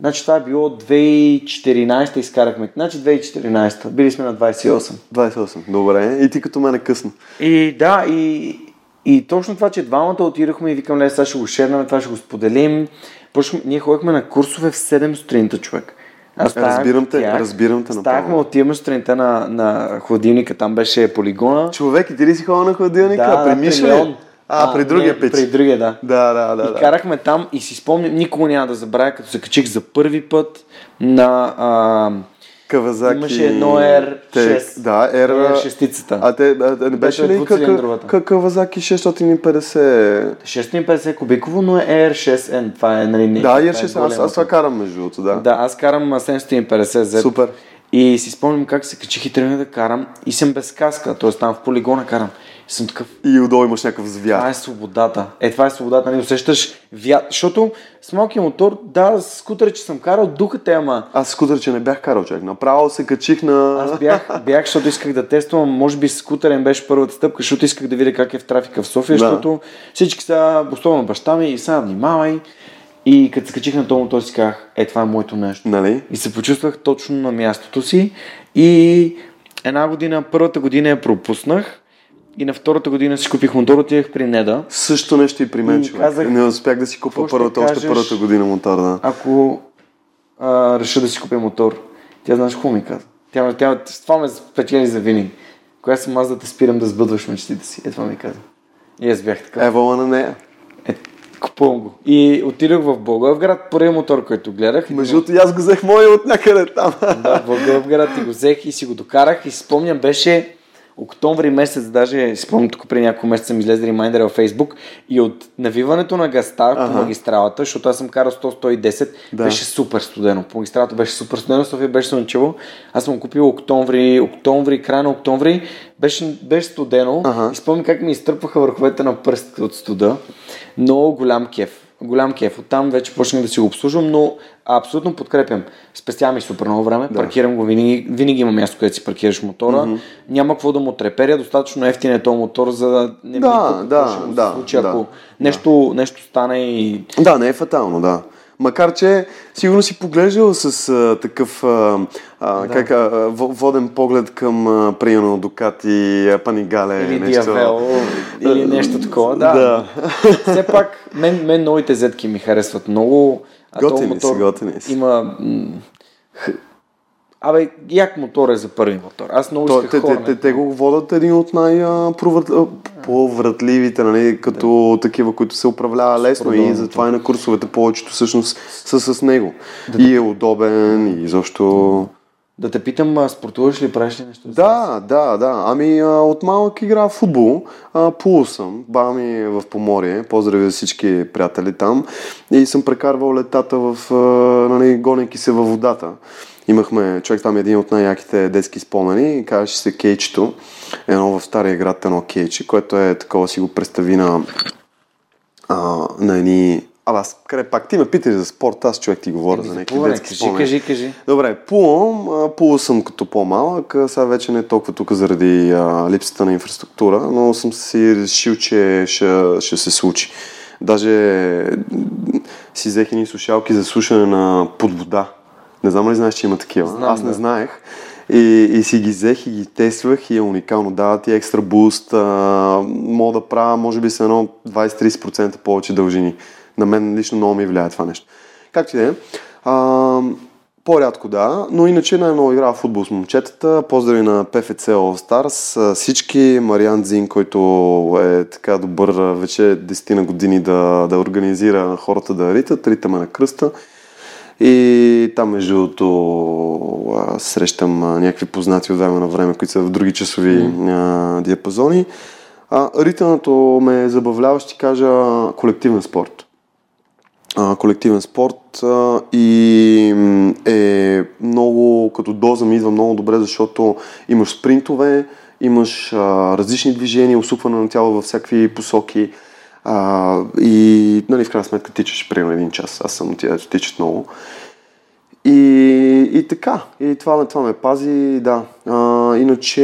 Значи това е било 2014 изкарахме. Значи 2014. Били сме на 28. 28, добре. И ти като мен е късно. И да, и, и точно това, че двамата отидохме и викам, не, сега ще го шернаме, това ще го споделим. Почнахме, ние ходихме на курсове в 7 сутринта, човек. Аз ставах, разбирам те, тях, разбирам те Ставахме, отиваме сутринта на, на хладилника, там беше полигона. Човек, и ти ли си ходил на хладилника? Да, при Миша а, а, при другия не, пич. При другия, да. Да, да, да. И да. карахме там и си спомням, никога няма да забравя, като се качих за първи път на... А, Кавазаки. Имаше едно R6. Да, R... R6-цата. А те, а, не беше ли Кавазаки 650? 650 кубиково, но е R6N. Това е, нали, не. Да, R6, е аз, аз това карам между другото, да. Да, аз карам 750 Z. Супер. И си спомням как се качих и тръгнах да карам и съм без каска, т.е. там в полигона карам. И съм такъв. И отдолу имаш някакъв звяр. Това е свободата. Е, това е свободата, нали усещаш вят. Защото с малкия мотор, да, с скутър, че съм карал, духът е, ама. Аз скутър, че не бях карал, човек. Направо се качих на. Аз бях, бях защото исках да тествам. Може би скутърен беше първата стъпка, защото исках да видя как е в трафика в София, да. защото всички са, особено баща ми, и сега внимавай. И като се качих на този мотор си казах, е, това е моето нещо. Нали? И се почувствах точно на мястото си. И една година, първата година я пропуснах. И на втората година си купих мотор, отидах при Неда. Също нещо и при мен, човек. Казах, не успях да си купа първата, кажеш, още първата година мотор, да. Ако а, реша да си купя мотор, тя знаеш какво ми каза? Тя, тя, това ме спечели за винаги. Коя съм аз да те спирам да сбъдваш мечтите си? Е, това ми каза. И аз бях така. Ева на нея. Купувам го. И отидох в Благоевград, първият мотор, който гледах. Между другото, аз го взех моя от някъде там. Да, в Благоевград и го взех и си го докарах и спомням, беше октомври месец, даже спомням тук преди няколко месеца ми излезе ремайндър във Фейсбук и от навиването на гъста ага. по магистралата, защото аз съм карал 100-110, да. беше супер студено. По магистралата беше супер студено, София беше слънчево. Аз съм купил октомври, октомври, края на октомври, беше, беше студено ага. и спомням как ми изтръпваха върховете на пръстите от студа. Много голям кеф голям кеф. Оттам вече почнах да си го обслужвам, но абсолютно подкрепям. Спестявам ми супер много време, да. паркирам го винаги, винаги има място, където си паркираш мотора. Mm-hmm. Няма какво да му треперя, достатъчно ефтин е този мотор, за да не да, ми да, ще да, случи, да, ако да. Нещо, нещо стане и... Да, не е фатално, да. Макар, че сигурно си поглеждал с а, такъв а, а, да. как, а, воден поглед към а, приемно Дукати, Панигале. Или нещо. Диавел, или нещо такова. Да. да. Все пак, мен, мен новите зетки ми харесват много. А готини мотор си, готини си. Има Абе, як мотор е за първи мотор. Аз много исках те, те, те, те, го водят един от най-провратливите, нали, като да. такива, които се управлява лесно и затова и на курсовете повечето всъщност са с него. Да. И е удобен и защо Да те питам, спортуваш ли, правиш ли нещо? Да, да, да. Ами а, от малък игра в футбол. А, плувал съм. Баба ми е в Поморие. Поздрави за всички приятели там. И съм прекарвал летата в, а, нали, гонейки се във водата. Имахме, човек там е един от най-яките детски спомени, казваше се Кейчето. Едно в Стария град, едно Кейче, което е такова си го представи на, а, на едни Абе, аз къде пак? Ти ме питаш за спорт, аз човек ти говоря за някакви Плуване, детски кажи, спомени. кажи, кажи. Добре, плувам. Плувал съм като по-малък, сега вече не толкова тук заради а, липсата на инфраструктура, но съм си решил, че ще, ще се случи. Даже си взех едни слушалки за слушане на под вода. Не знам ли знаеш, че има такива? Знам, Аз не да. знаех. И, и си ги взех и ги тествах и е уникално. Дава ти екстра буст. А, мога да правя, може би, с едно 20-30% повече дължини. На мен лично много ми влияе това нещо. Както и да е. По-рядко да, но иначе най-много играя в футбол с момчетата. Поздрави на ПФЦ All Stars. Всички, Мариан Дзин, който е така добър вече 10 на години да, да организира хората да ритат, ритаме на кръста. И там, между другото, срещам някакви познати от време на време, които са в други часови а, диапазони. А, ритането ме забавлява, ще кажа, колективен спорт колективен спорт а, и е много, като доза ми идва много добре, защото имаш спринтове, имаш а, различни движения, усукване на тяло във всякакви посоки а, и нали, в крайна сметка тичаш примерно един час. Аз съм тия, тичат много. И, и така, и това, това ме пази, да. А, иначе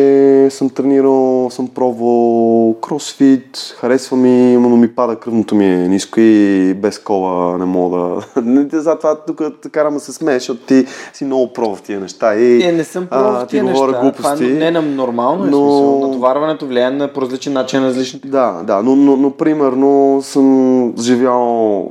съм тренирал, съм пробвал кросфит, харесва ми, но ми пада кръвното ми е ниско и без кола не мога да... Затова тук те караме се смееш, защото ти си много про в тия неща. И, Е, не съм пробвал ти тия говоря неща. глупости. Това не е нормално, е но- смисъл. Натоварването влияе на по различен начин на различните. Да, да, но, но, но примерно съм живял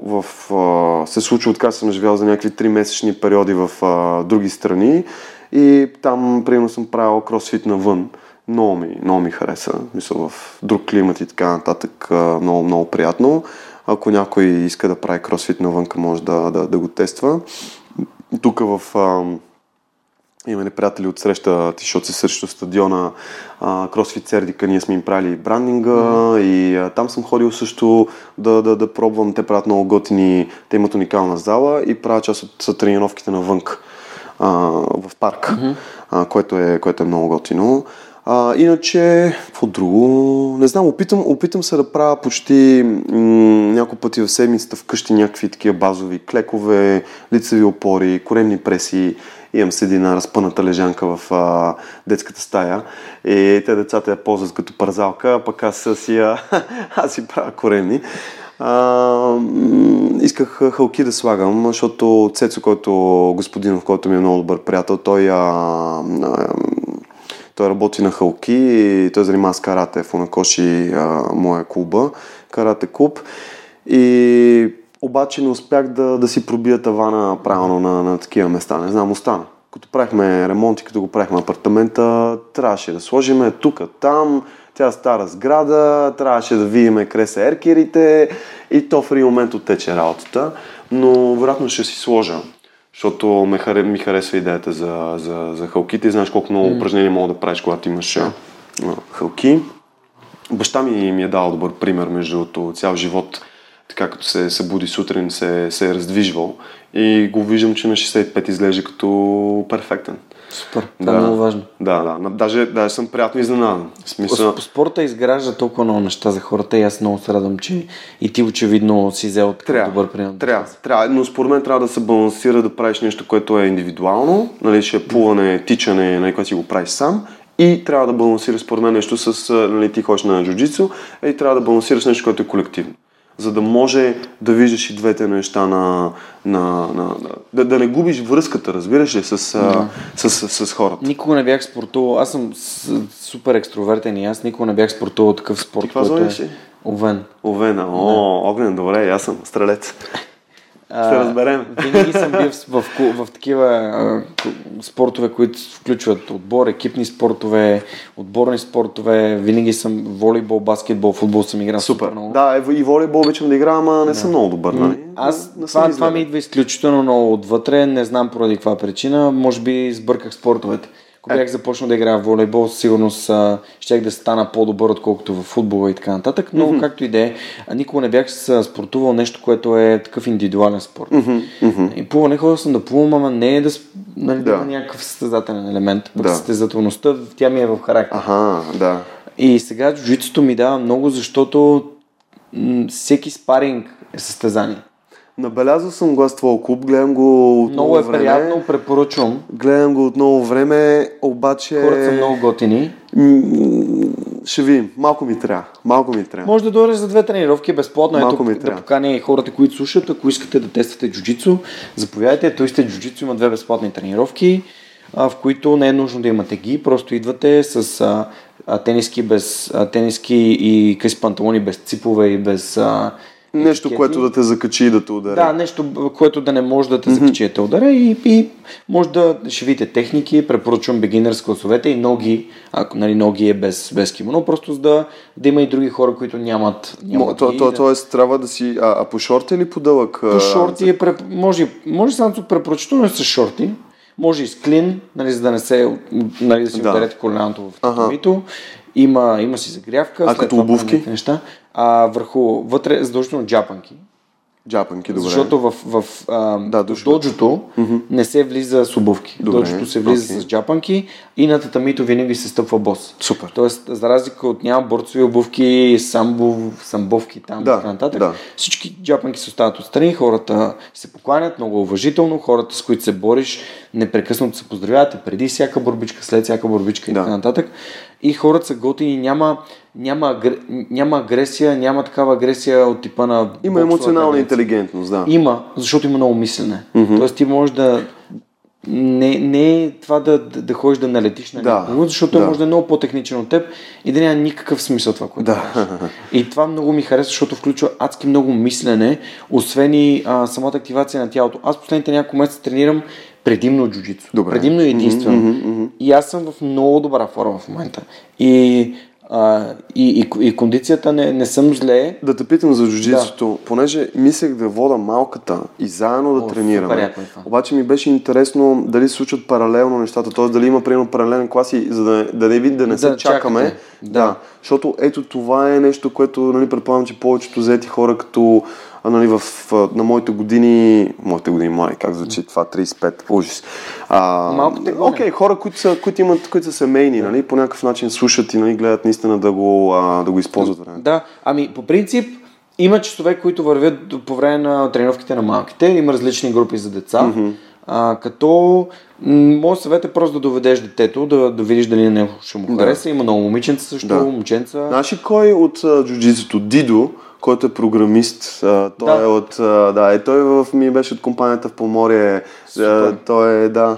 в... А, се случва така, съм живял за някакви 3 месечни периоди в а, други страни и там примерно съм правил кросфит навън. Много ми, много ми хареса, мисля в друг климат и така нататък, много, много приятно. Ако някой иска да прави кросфит навънка, може да, да, да го тества. Тук в... А, Имаме приятели от среща, защото си срещу стадиона а, Кросфит Сердика, ние сме им правили брандинга mm-hmm. и а, там съм ходил също да, да, да пробвам. Те правят много готини, те имат уникална зала и правят част от тренировките навън а, в парк, mm-hmm. а, което, е, което е много готино. А, иначе, какво друго? Не знам, опитам, опитам се да правя почти м- няколко пъти в седмицата вкъщи някакви такива базови клекове, лицеви опори, коремни преси. Имам седи една разпъната лежанка в а, детската стая и те децата я ползват като парзалка, пък аз си, а, аз си правя коремни. А, исках халки да слагам, защото Цецо, който господинов, който ми е много добър приятел, той а, а, той работи на Халки и той занимава с карате в Унакоши, а, моя клуба, карате клуб. И обаче не успях да, да си пробия тавана правилно на, на такива места. Не знам, остана. Като правихме ремонт и като го правихме апартамента, трябваше да сложиме тук, там, тя стара сграда, трябваше да видиме къде са еркерите и то в един момент оттече работата. Но вероятно ще си сложа защото ме, харе- ми харесва идеята за, за, за халките и знаеш колко много упражнения мога да правиш, когато имаш халки. Баща ми ми е дал добър пример, между другото, цял живот, така като се събуди сутрин, се, се е раздвижвал и го виждам, че на 65 изглежда като перфектен. Супер. Това е много важно. Да, да. Даже, даже съм приятно изненадан. Смисъл, По спорта изгражда толкова много неща за хората и аз много се радвам, че и ти очевидно си взел Трябва, добър пример. трябва, трябва, но според мен трябва да се балансира да правиш нещо, което е индивидуално, нали, ще е плуване, тичане, нали, което си го правиш сам и трябва да балансираш според мен нещо с, нали, ти ходиш на джуджицу и трябва да балансираш нещо, което е колективно. За да може да виждаш и двете неща на... на, на, на да, да не губиш връзката, разбираш ли, с, а, с, с, с хората. Никога не бях спортувал. Аз съм с, супер екстровертен и аз никога не бях спортувал такъв спорт, каква който е овен. Овена, о, огнен, добре, аз съм стрелец. Ще разберем. Винаги съм бил в, в, в, в такива а, спортове, които включват отбор, екипни спортове, отборни спортове. Винаги съм волейбол, баскетбол, футбол съм играл супер. супер много. Да, и волейбол обичам да играя, ама не да. съм много добър. Нали? Аз, не това, това ми идва изключително много отвътре, не знам поради каква причина. Може би сбърках спортовете. Ако бях започнал да играя в волейбол, сигурност а, щях да стана по-добър, отколкото в футбола и така нататък. Но mm-hmm. както и да е, никога не бях спортувал нещо, което е такъв индивидуален спорт. Mm-hmm. И плуване ходил съм да плувам, ама не е да, нали, да. да има някакъв състезателен елемент. Пък да. състезателността, тя ми е в характер. Ага, да. И сега джуджитото ми дава много, защото всеки спаринг е състезание. Набелязал съм го с твоя клуб, гледам го от много, много е приятно, препоръчвам. Гледам го от много време, обаче... Хората са много готини. ще видим. Малко ми трябва. Малко ми трябва. Може да дойдеш за две тренировки безплатно. Малко Ето, ми да покани хората, които слушат. Ако искате да тествате джуджицу, заповядайте. Той сте джуджицу има две безплатни тренировки, в които не е нужно да имате ги. Просто идвате с а, тениски, без, а, тениски и къси панталони без ципове и без а, Нещо, етикети. което да те закачи и да те удари. Да, нещо, което да не може да те mm-hmm. закачи и да те удари и, и може да ще видите техники, препоръчвам beginners класовете и ноги, ако нали, ноги е без, без кимоно, просто за да, да има и други хора, които нямат, нямат то, ги, то, да... Тоест трябва да си, а, а по шорти или по дълъг? По шорти е, преп... може, може само препоръчително с шорти, може и с клин, нали, за да не се, нали, да си да. ударете коляното в ага. Има, има си загрявка. А като обувки? Неща а, върху вътре задължително джапанки. Джапанки, добре. Защото в, в, а, да, доджото mm-hmm. не се влиза с обувки. Добре. Доджото се влиза okay. с джапанки и на татамито винаги се стъпва бос. Супер. Тоест, за разлика от няма борцови обувки, самбов, самбовки там да, и така нататък, да. всички джапанки се остават отстрани, хората се покланят много уважително, хората с които се бориш непрекъснато се поздравявате преди всяка борбичка, след всяка борбичка да. и така нататък. И хората са готини, няма, няма, няма агресия, няма такава агресия от типа на... Има емоционална интелигентност, да. Има, защото има много мислене. Mm-hmm. Тоест ти можеш да... Не, не е това да, да, да ходиш да налетиш на да, някого, защото да. може да е много по-техничен от теб и да няма никакъв смисъл това, което да. И това много ми харесва, защото включва адски много мислене, освен и а, самата активация на тялото. Аз последните няколко месеца тренирам предимно джуджицу. Добре. Предимно единствено. Mm-hmm, mm-hmm. И аз съм в много добра форма в момента. И а, и, и, и кондицията не, не съм зле. Да те питам за джуджицото, да. понеже мислех да вода малката и заедно да О, тренираме. Е Обаче ми беше интересно дали се случват паралелно нещата, т.е. дали има примерно паралелен класи, за да, да не, да не се да, чакаме. Да. да. Защото ето това е нещо, което нали, предполагам, че повечето заети хора като а, нали, в, на моите години, моите години млади, как звучи това, 35, ужас. А, Малко те Окей, okay, хора, които са, които, имат, които са семейни, нали, по някакъв начин слушат и нали, гледат наистина да го, а, да го използват време. Да, ами по принцип има часове, които вървят по време на тренировките на малките, има различни групи за деца. Mm-hmm. А, като Моят съвет е просто да доведеш детето, да, да видиш дали него ще му хареса. Да. Има много момиченца също, да. момченца. Знаеш кой от джуджитото? Дидо, който е програмист. А, той да. е от... А, да, и той в, ми беше от компанията в Поморие. А, той е, да,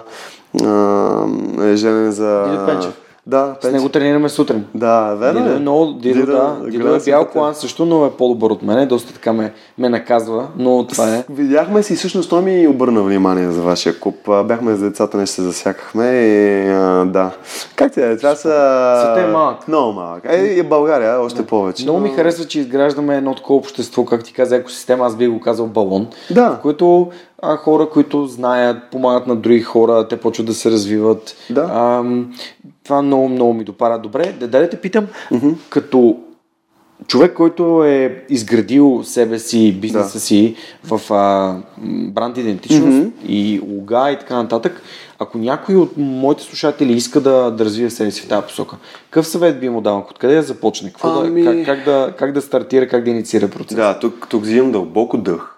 а, е женен за... Дидо Пенчев. Да, с него тренираме сутрин. Да, верно. Дидо е много, Дидо, Дидо, да. Дидо е бял колан също, но е по-добър от мене. Доста така ме, ме наказва, но това е. Видяхме си, всъщност той ми обърна внимание за вашия клуб. Бяхме с децата, не се засякахме и а, да. Как ти е? Това са... Света е малък. Много малък. Е, и България още да. повече. Много ми харесва, че изграждаме едно такова общество, как ти каза, екосистема, аз би го казал балон. Да. Което а, хора, които знаят, помагат на други хора, те почват да се развиват. Да. А, това много, много ми допара. Добре, да, да те питам, mm-hmm. като човек, който е изградил себе си, бизнеса да. си в а, бранд идентичност mm-hmm. и луга и така нататък, ако някой от моите слушатели иска да, да развие себе си в тази посока, какъв съвет би му дал? Откъде да започне? Какво ами... да, как, как, да, как да стартира, как да инициира процес? Да, тук, тук взимам дълбоко дъх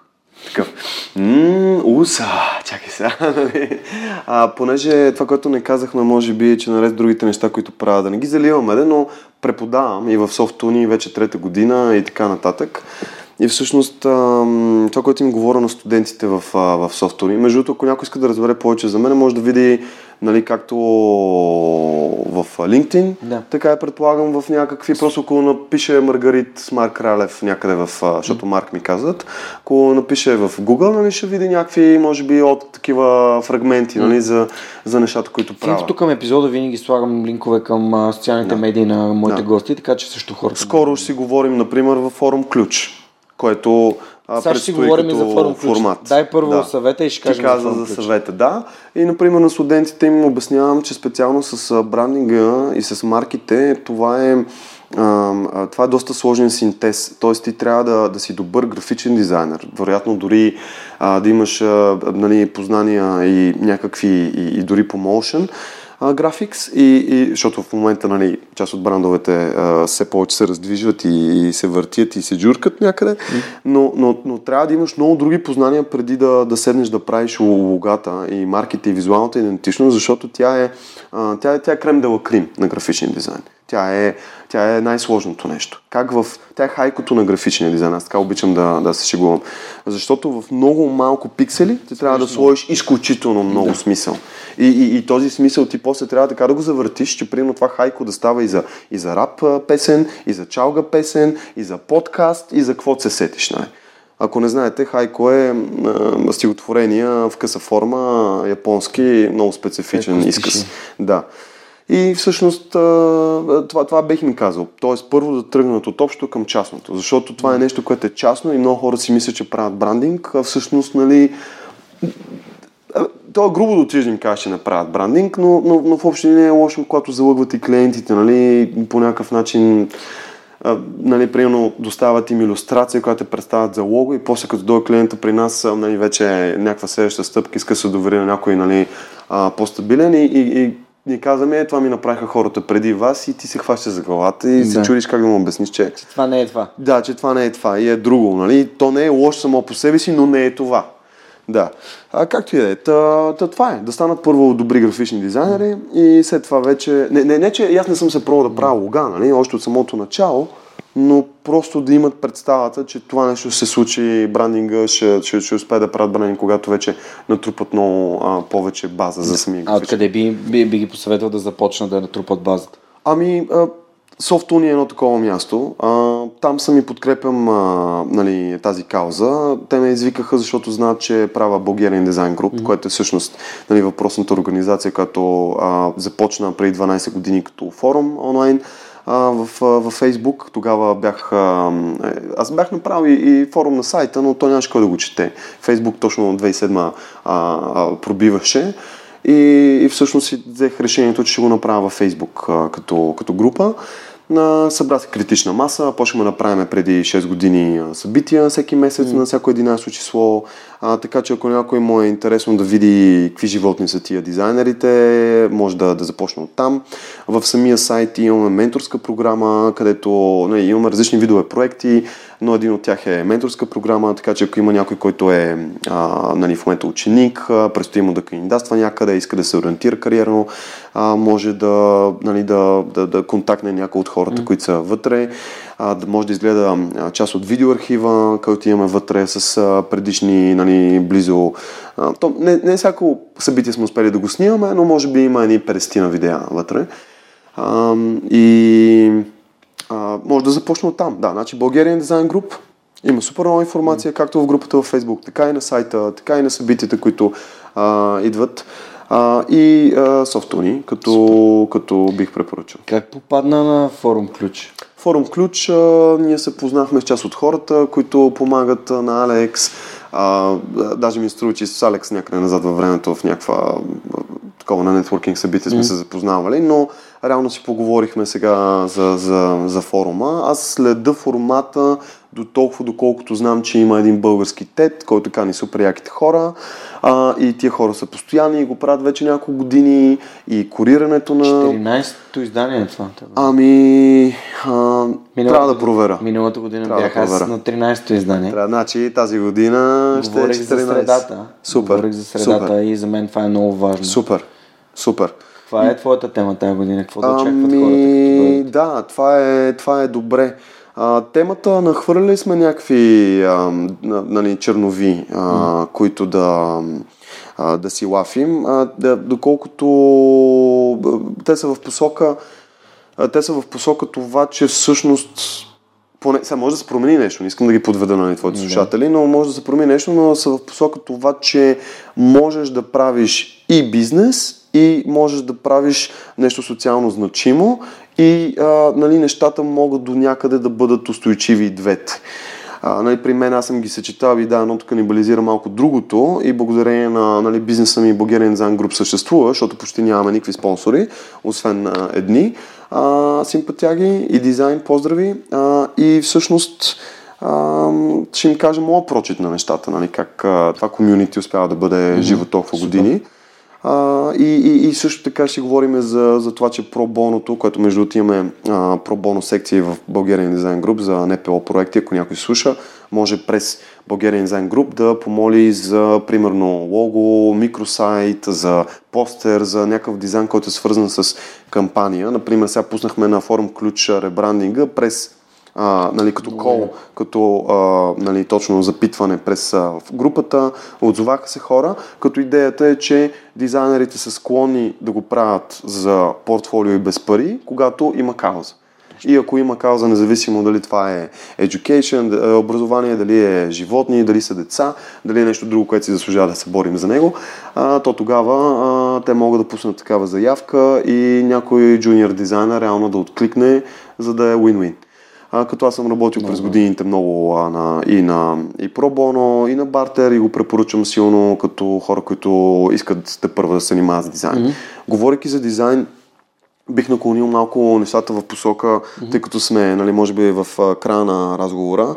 такъв, ммм, уса, чакай сега, нали? А, понеже това, което не казахме, може би, е, че наред другите неща, които правя, да не ги заливаме, но преподавам и в софтуни вече трета година и така нататък. И всъщност това, което им говоря на студентите в, в софтуни, между другото, ако някой иска да разбере повече за мен, може да види нали, както в LinkedIn, Да. така и предполагам в някакви, просто ако напише Маргарит с Марк Кралев някъде в, защото Марк ми казват, ако напише в Google, нали, ще види някакви, може би, от такива фрагменти, нали, за, за нещата, които правя. инфото към епизода винаги слагам линкове към социалните медии на моите Да. гости, така че също хората. Скоро ще си говорим, например, във форум Ключ, което а, Сега ще си говорим и за форум формат. Дай първо съвета и ще Ти кажем каза за за съвета, да. И, например, на студентите им обяснявам, че специално с брандинга и с марките, това е, това е доста сложен синтез. Тоест, ти трябва да, да си добър графичен дизайнер. Вероятно, дори а, да имаш а, нали, познания и някакви, и, и дори по motion graphics, и, и, защото в момента нали, част от брандовете а, все повече се раздвижват и, и се въртят и се джуркат някъде, но, но, но трябва да имаш много други познания преди да, да седнеш да правиш логата и марките и визуалната идентичност, защото тя е, а, тя е, тя е крем де крим на графичен дизайн. Тя е, тя е най-сложното нещо. Как в... Тя е хайкото на графичния дизайн. Аз така обичам да, да се шегувам. Защото в много малко пиксели ти трябва да сложиш изключително много да. смисъл. И, и, и този смисъл ти после трябва така да го завъртиш, че примерно това хайко да става и за, и за рап песен, и за чалга песен, и за подкаст, и за какво се сетиш. Нали? Ако не знаете, хайко е а, стихотворение в къса форма, японски, много специфичен Леко изказ. Да. И всъщност това, това бех ми казал. Тоест първо да тръгнат от общо към частното, защото това е нещо, което е частно и много хора си мислят, че правят брандинг, а всъщност, нали, то е грубо да отидеш да им кажеш, че не правят брандинг, но, но, но в общи не е лошо, когато залъгват и клиентите, нали, по някакъв начин нали, примерно доставят им иллюстрация, която те представят за лого и после като дойде клиента при нас, нали, вече е някаква следваща стъпка, иска се довери на някой нали, по-стабилен и, и, и ни казваме, е, това ми направиха хората преди вас и ти се хващаш за главата и се Да. чудиш как да му обясниш, че Това не е това. да, че това не е това и е друго, нали? То не е лошо само по себе си, но не е това. Да. А както и да е, та, та, това е. Да станат първо добри графични дизайнери и след това вече... Не, не, не че аз не съм се пробвал да правя лога, нали? Още от самото начало, но просто да имат представата, че това нещо ще се случи, брандинга ще, ще, ще успее да правят брандинг, когато вече натрупат много а, повече база за самия А откъде би, би, би ги посъветвал да започнат да натрупат базата? Ами, а, Софтуни е едно такова място. А, там съм и подкрепям а, нали, тази кауза. Те ме извикаха, защото знаят, че правя Bulgarian Design Group, mm-hmm. което е всъщност нали, въпросната организация, която а, започна преди 12 години като форум онлайн в, във Facebook. Тогава бях... Е, аз бях направил и, и форум на сайта, но то нямаше кой да го чете. Facebook точно 2007 а, а, пробиваше. И, и всъщност си взех решението, че ще го направя във Фейсбук а, като, като група. Събра се критична маса, почнахме да правим преди 6 години събития всеки месец на всяко 11 число. А, така че ако някой му е интересно да види какви животни са тия дизайнерите, може да, да започне от там. В самия сайт имаме менторска програма, където не, имаме различни видове проекти, но един от тях е менторска програма, така че ако има някой, който е а, нали, в момента ученик, а, предстои му да кандидатства някъде, иска да се ориентира кариерно, а, може да, нали, да, да, да контактне някой от хората, mm. които са вътре, а, да може да изгледа част от видеоархива, който имаме вътре с а, предишни нали, близо... А, то, не, не всяко събитие сме успели да го снимаме, но може би има едни 50 на видеа вътре. А, и а, може да започна от там. Да, значи Bulgarian Design Group има супер много информация, както в групата във Facebook, така и на сайта, така и на събитията, които а, идват. А, и а, софтуни, като, като бих препоръчал. Как попадна на форум ключ? Форум Ключ, а, ние се познахме с част от хората, които помагат на Алекс. А, даже ми струва, че с Алекс някъде назад във времето в някаква такова на нетворкинг събитие сме Мгм. се запознавали, но реално си поговорихме сега за, за, за форума. Аз следа формата до толкова, доколкото знам, че има един български тет, който кани супер яките хора а, и тия хора са постоянни и го правят вече няколко години и корирането на... 14-то издание е това. Ами, а, трябва да проверя. Миналата година Трябва да бях аз проверя. на 13-то издание. Трябва, значи тази година ще е Говорих 14. за средата. Супер. Говорих за средата Супер. и за мен това е много важно. Супер. Супер. Това е твоята тема тази година. Какво да очакват Ами, хората, като да, това е, това е добре. А, темата, нахвърляли сме някакви а, нали, чернови, а, които да, а, да си лафим, а, да, доколкото те са в посока а, те са в посока това, че всъщност поне, сега може да се промени нещо, не искам да ги подведа на нали, твоите слушатели, но може да се промени нещо, но са в посока това, че можеш да правиш и бизнес, и можеш да правиш нещо социално значимо и а, нали, нещата могат до някъде да бъдат устойчиви и двете. А, нали, при мен аз съм ги съчетал и да, едното канибализира малко другото и благодарение на нали, бизнеса ми Bulgarian Design Group съществува, защото почти нямаме никакви спонсори, освен а, едни. А, симпатяги и дизайн, поздрави. А, и всъщност а, ще им кажа моя прочит на нещата, нали, как а, това комюнити успява да бъде mm-hmm. живо толкова години. А, и, и, и също така ще говорим за, за това, че пробоното, което между другото имаме пробоно секции в Bulgarian Design Group за НПО проекти, ако някой слуша, може през Bulgarian Design Group да помоли за, примерно, лого, микросайт, за постер, за някакъв дизайн, който е свързан с кампания. Например, сега пуснахме на форум ключ ребрандинга през а, нали, като кол, като а, нали, точно запитване през а, в групата, отзоваха се хора, като идеята е, че дизайнерите са склонни да го правят за портфолио и без пари, когато има кауза. И ако има кауза, независимо дали това е education, е, образование, дали е животни, дали са деца, дали е нещо друго, което си заслужава да се борим за него, то тогава те могат да пуснат такава заявка и някой джуниор дизайнер реално да откликне, за да е win-win а, като аз съм работил много. през годините много а, на, и на и пробоно, и на бартер и го препоръчвам силно като хора, които искат да първа да се занимават с дизайн. Mm-hmm. Говорейки за дизайн, бих наклонил малко нещата в посока, mm-hmm. тъй като сме, нали, може би в а, края на разговора,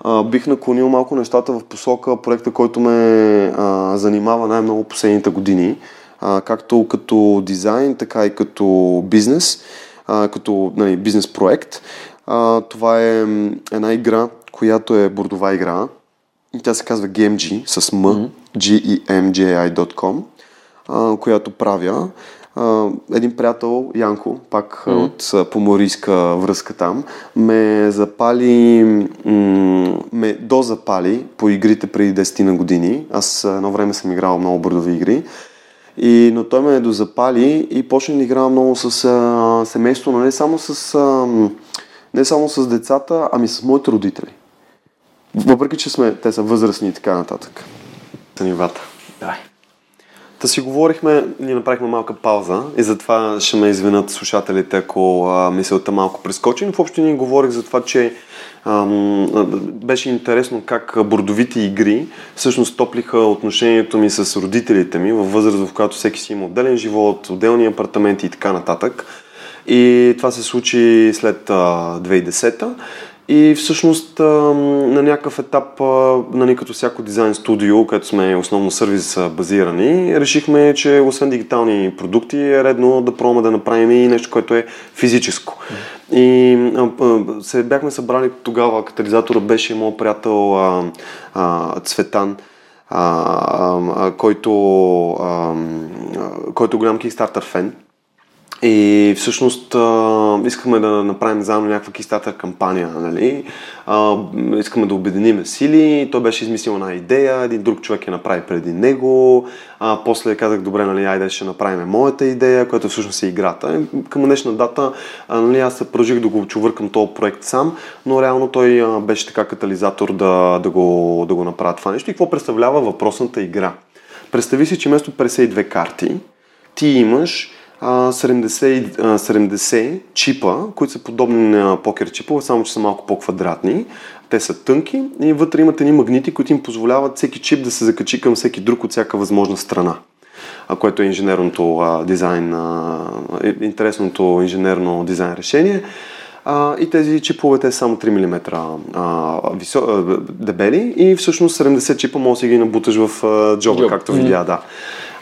а, бих наклонил малко нещата в посока проекта, който ме а, занимава най-много последните години, а, както като дизайн, така и като бизнес, а, като нали, бизнес проект. А, това е една игра, която е бордова игра. И тя се казва GMG с M, mm-hmm. gemgi.com, а, която правя. А, един приятел, Янко, пак mm-hmm. от поморийска връзка там, ме запали, м- ме дозапали по игрите преди 10 на години. Аз едно време съм играл много бордови игри. И, но той ме дозапали и почна да играя много с а, семейство, но не само с... А, не само с децата, ами с моите родители. Въпреки, че сме, те са възрастни и така нататък. За нивата. Да. Та си говорихме, ние направихме малка пауза и затова ще ме извинят слушателите, ако а, мисълта малко прескочи, но въобще ние говорих за това, че ам, беше интересно как бордовите игри всъщност топлиха отношението ми с родителите ми във възраст, в която всеки си има отделен живот, отделни апартаменти и така нататък. И това се случи след а, 2010-та. И всъщност на някакъв етап, нали, като всяко дизайн студио, където сме основно сервис базирани, решихме, че освен дигитални продукти е редно да пробваме да направим и нещо, което е физическо. И се бяхме събрали тогава, катализатора беше моят приятел а, а, Цветан, а, а, който, а, който е голям Kickstarter фен. И всъщност а, искаме да направим заедно някаква кистата кампания, нали? А, искаме да обединим сили, той беше измислил една идея, един друг човек я направи преди него, а, после казах, добре, нали, айде ще направим моята идея, която всъщност е играта. Към днешна дата, а, нали, аз се продължих да го чувъркам този проект сам, но реално той а, беше така катализатор да, да, го, да го направя това нещо. И какво представлява въпросната игра? Представи си, че вместо 52 карти, ти имаш 70, 70 чипа, които са подобни на покер чипове, само че са малко по-квадратни. Те са тънки и вътре имат едни магнити, които им позволяват всеки чип да се закачи към всеки друг от всяка възможна страна което е инженерното а, дизайн, а, интересното инженерно дизайн решение. А, и тези чипове те са само 3 мм а, висо, а, дебели и всъщност 70 чипа може да си ги набуташ в а, джоба, Джоб. както видя, да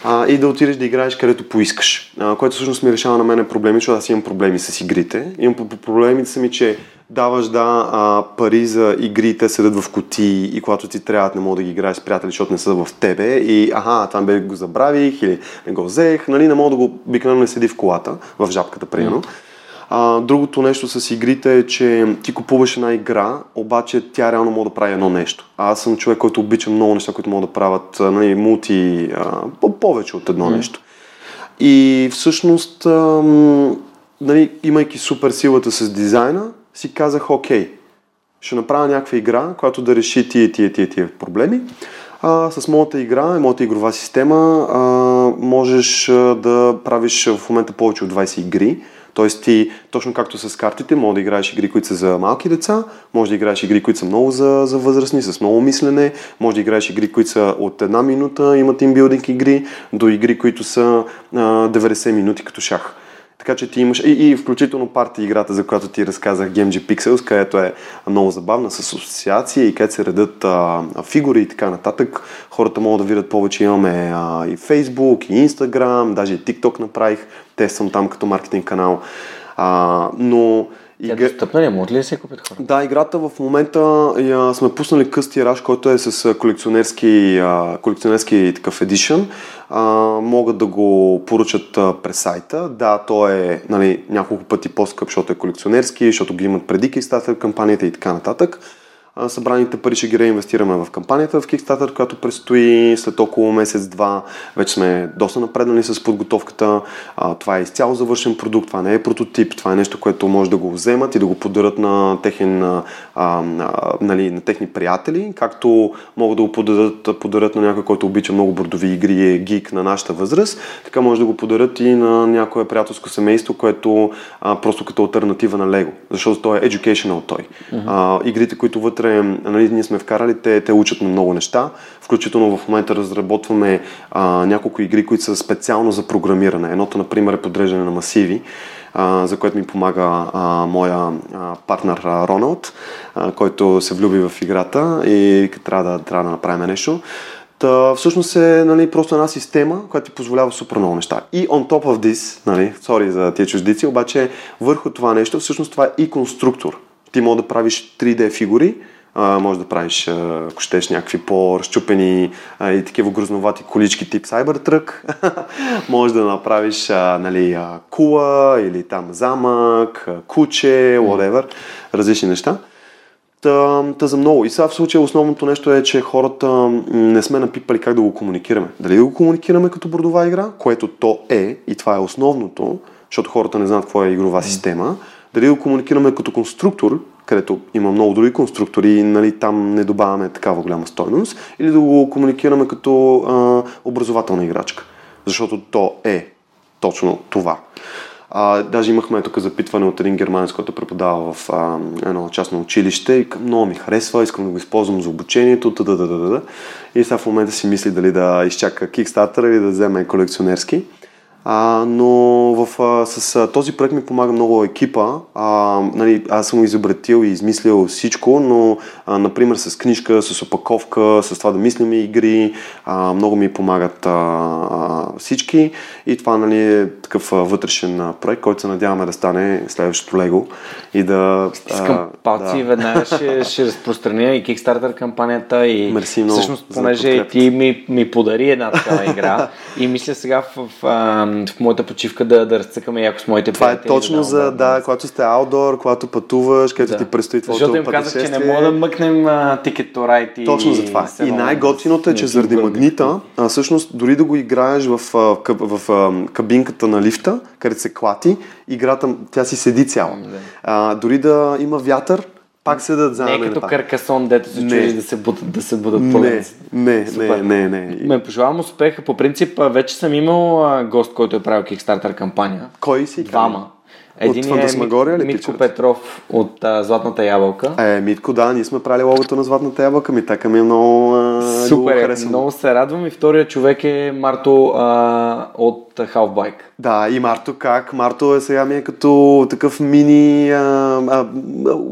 а, и да отидеш да играеш където поискаш. А, което всъщност ми решава на мене проблеми, защото аз имам проблеми с игрите. Имам проблемите са ми, че даваш да а, пари за игри, те седат в кутии и когато ти трябва не мога да ги играеш с приятели, защото не са в тебе и аха, там бе го забравих или не го взех, нали, не мога да го обикновено не седи в колата, в жабката примерно. А, другото нещо с игрите е, че ти купуваш една игра, обаче тя реално може да прави едно нещо. А аз съм човек, който обича много неща, които могат да правят нали, мулти, а, повече от едно mm. нещо. И всъщност, а, нали, имайки супер силата с дизайна, си казах, окей, ще направя някаква игра, която да реши тия, тия, тия, тия проблеми. А, с моята игра и моята игрова система а, можеш да правиш в момента повече от 20 игри. Тоест ти, точно както с картите, може да играеш игри, които са за малки деца, може да играеш игри, които са много за, за възрастни, с много мислене, може да играеш игри, които са от една минута, имат тимбилдинг игри, до игри, които са а, 90 минути като шах. Така че ти имаш и, и включително парти играта, за която ти разказах GameG Pixels, където е много забавна с асоциация и където се редат а, фигури и така нататък. Хората могат да видят повече. Имаме а, и Facebook, и Instagram, даже и TikTok направих. Те съм там като маркетинг канал. А, но тя е достъпна ли? Може ли да се купят хора? Да, играта в момента я, сме пуснали къс тираж, който е с колекционерски, колекционерски такъв едишън. Могат да го поръчат през сайта. Да, то е нали, няколко пъти по-скъп, защото е колекционерски, защото ги имат преди Kickstarter кампанията и така нататък събраните пари ще ги реинвестираме в кампанията в Kickstarter, която предстои след около месец-два. Вече сме доста напреднали с подготовката. Това е изцяло завършен продукт, това не е прототип, това е нещо, което може да го вземат и да го подарят на, техен, а, а, нали, на техни приятели, както могат да го подарят, подарят на някой, който обича много бордови игри и е гик на нашата възраст, така може да го подарят и на някое приятелско семейство, което а, просто като альтернатива на Лего, защото той е educational той. Uh-huh. А, игрите, които вътре вътре, нали, ние сме вкарали, те, те учат на много неща. Включително в момента разработваме а, няколко игри, които са специално за програмиране. Едното, например, е подреждане на масиви, а, за което ми помага а, моя а, партнер а, Роналд, а, който се влюби в играта и трябва да, трябва да направим нещо. Та, всъщност е нали, просто една система, която ти позволява супер много неща. И on top of this, нали, sorry за тия чуждици, обаче върху това нещо, всъщност това е и конструктор. Ти може да правиш 3D фигури, а, може да правиш, ако щеш, някакви по-разчупени а, и такива грозновати колички тип Cybertruck. може да направиш а, нали, а, кула или там замък, а, куче, whatever, различни неща. Та, та за много. И сега в случая основното нещо е, че хората не сме напипали как да го комуникираме. Дали да го комуникираме като бордова игра, което то е, и това е основното, защото хората не знаят какво е игрова система. Дали да го комуникираме като конструктор, където има много други конструктори и нали, там не добавяме такава голяма стойност, или да го комуникираме като а, образователна играчка. Защото то е точно това. А, даже имахме тук запитване от един германец, който преподава в а, едно частно училище и много ми харесва, искам да го използвам за обучението, да, да, да, да. И сега в момента си мисли дали да изчака Kickstarter или да вземе колекционерски. А, но в, а, с а, този проект ми помага много екипа. А, нали, аз съм изобретил и измислил всичко, но а, например с книжка, с опаковка, с това да мислим игри, а, много ми помагат а, а, всички и това нали, е такъв а, вътрешен а, проект, който се надяваме да стане следващото Лего и да... Искам палци, да. веднага ще, ще разпространя и Kickstarter кампанията и Мерси много всъщност, понеже ти ми, ми подари една такава игра и мисля сега в, в, в моята почивка да, да разцъкаме яко с моите Това е точно да, за, да, когато сте аутдор, когато пътуваш, където да. ти предстои твоето Защото им казах, че не мога да мъкнем Ticket to Ride и... Точно за това. И най-готиното е, че заради магнита, а, всъщност дори да го играеш в, в, в, в кабинката на лифта, където се клати, играта, тя си седи цяла. А, дори да има вятър, пак седат заедно. Не е като каркасон, дето се чуеш да се будат, да се будат не, не, не, не, не. Ме пожелавам успеха. По принцип, вече съм имал гост, който е правил Kickstarter кампания. Кой си? Двама. Един от Фантасмагория е Митко Петров от а, Златната ябълка. Е, Митко, да, ние сме правили логото на Златната ябълка, ми така ми е много а, Супер, е, много се радвам и втория човек е Марто а, от Halfbike. Да, и Марто как? Марто е сега ми е като такъв мини... А, а,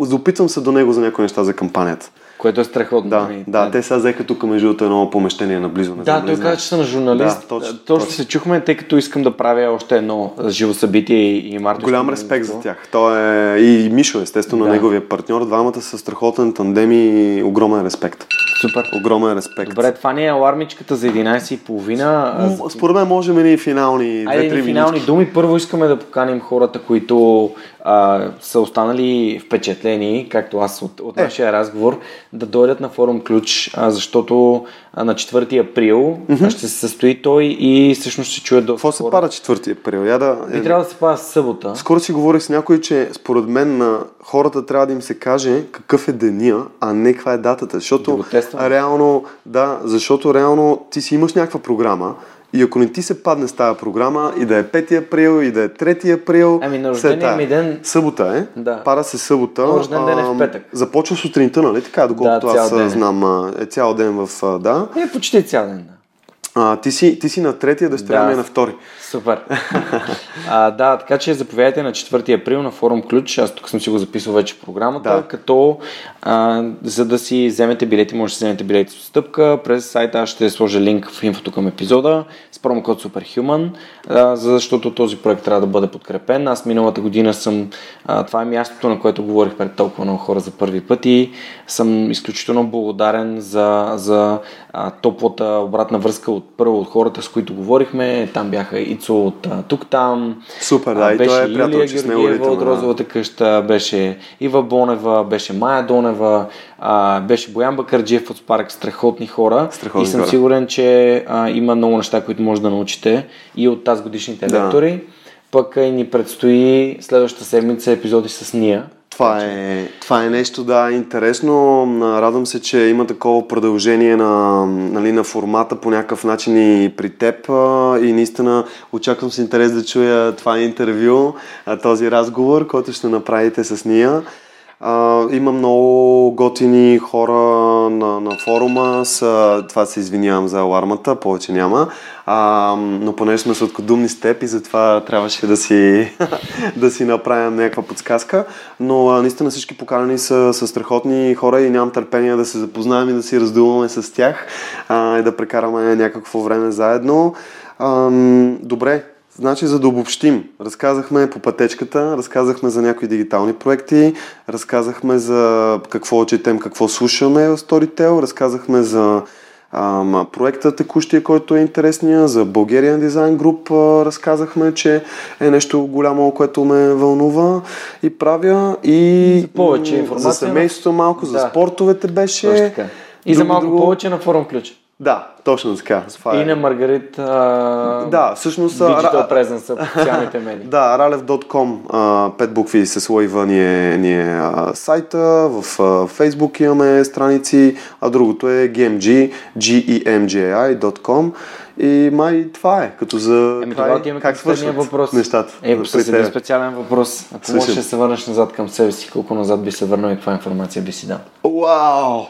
запитвам се до него за някои неща за кампанията. Което е страхотно. Да, нали? да, те сега взеха тук между едно помещение наблизо. Не да, той каза, че съм журналист. Да, точно, точно, точно се чухме, тъй като искам да правя още едно живо събитие и, Марто. Голям респект за тях. Той е и Мишо, естествено, да. неговия партньор. Двамата са страхотен тандем и огромен респект. Супер. Огромен респект. Добре, това не е алармичката за 11.30. Според мен можем и финални Айде, финални минути. думи. Първо искаме да поканим хората, които а, са останали впечатлени, както аз от, от Е. нашия разговор, да дойдат на форум Ключ, а, защото а, на 4 април mm-hmm. ще се състои той и всъщност ще чуе доста Какво се пара 4 април? Я да... Би трябва да се пада събота. Скоро си говорих с някой, че според мен на хората трябва да им се каже какъв е деня, а не каква е датата. Да Защото тестваме. реално, да, защото реално ти си имаш някаква програма и ако не ти се падне с тази програма и да е 5 април, и да е 3 април, Ами, на рождения ми ден- Събота е, Да. пара се събота. На рожден ден е в петък. Започва сутринта, нали така, доколкото Да, аз ден е. знам, е цял ден в, да. Е, почти цял ден. да. А, ти, си, ти си на третия, Да. ми е на втори. Супер. а, да, така че заповядайте на 4 април на форум Ключ. Аз тук съм си го записал вече в програмата, Да. като а, за да си вземете билети, може да си вземете билети с отстъпка. През сайта аз ще сложа линк в инфото към епизода с промокод Superhuman, а, защото този проект трябва да бъде подкрепен. Аз миналата година съм, а, това е мястото, на което говорих пред толкова много хора за първи път и съм изключително благодарен за, за а, топлата обратна връзка от първо от хората, с които говорихме. Там бяха Ицо от а, тук-там. Супер, да, А, и той беше е Илия Георгиева от да. Розовата къща, беше Ива Бонева, беше Майя Донева, а, беше Боян Бакърджиев от Спарк, страхотни хора. Страхотни и съм хора. сигурен, че а, има много неща, които може да научите и от тази годишните Да. лектори. Пък и ни предстои следващата седмица епизоди с Ния. Това е, това е нещо, да, интересно. Радвам се, че има такова продължение на, нали, на формата по някакъв начин и при теб. И наистина очаквам с интерес да чуя това интервю, този разговор, който ще направите с Ния. А, има много готини хора на, на форума. С, това се извинявам за алармата, повече няма. А, но понеже сме сладкодумни с теб и затова трябваше да си, да си направим някаква подсказка. Но а, наистина всички поканени са, са страхотни хора и нямам търпение да се запознаем и да си раздуваме с тях а, и да прекараме някакво време заедно. Ам, добре, Значи, за да обобщим, разказахме по пътечката, разказахме за някои дигитални проекти, разказахме за какво четем, какво слушаме в Storytel, разказахме за ам, проекта текущия, който е интересния, за Bulgarian Design Group а, разказахме, че е нещо голямо, което ме вълнува и правя и За повече информация за семейството малко, за Да. спортовете беше. И за малко друго- повече на форум Ключ. Да, точно така. Това И е. на Маргарит а... Да, всъщност... Digital Presence социалните медии. Да, ralev.com, а, пет букви с лайва ни е, ни е а, сайта, в а, Facebook имаме страници, а другото е gmg, gemgi.com и май това е, като за Еми, край, тогава как свършват въпрос. нещата. Е, с един специален въпрос. Ако Слушам. можеш да се върнеш назад към себе си, колко назад би се върнал и каква информация би си дал? Вау!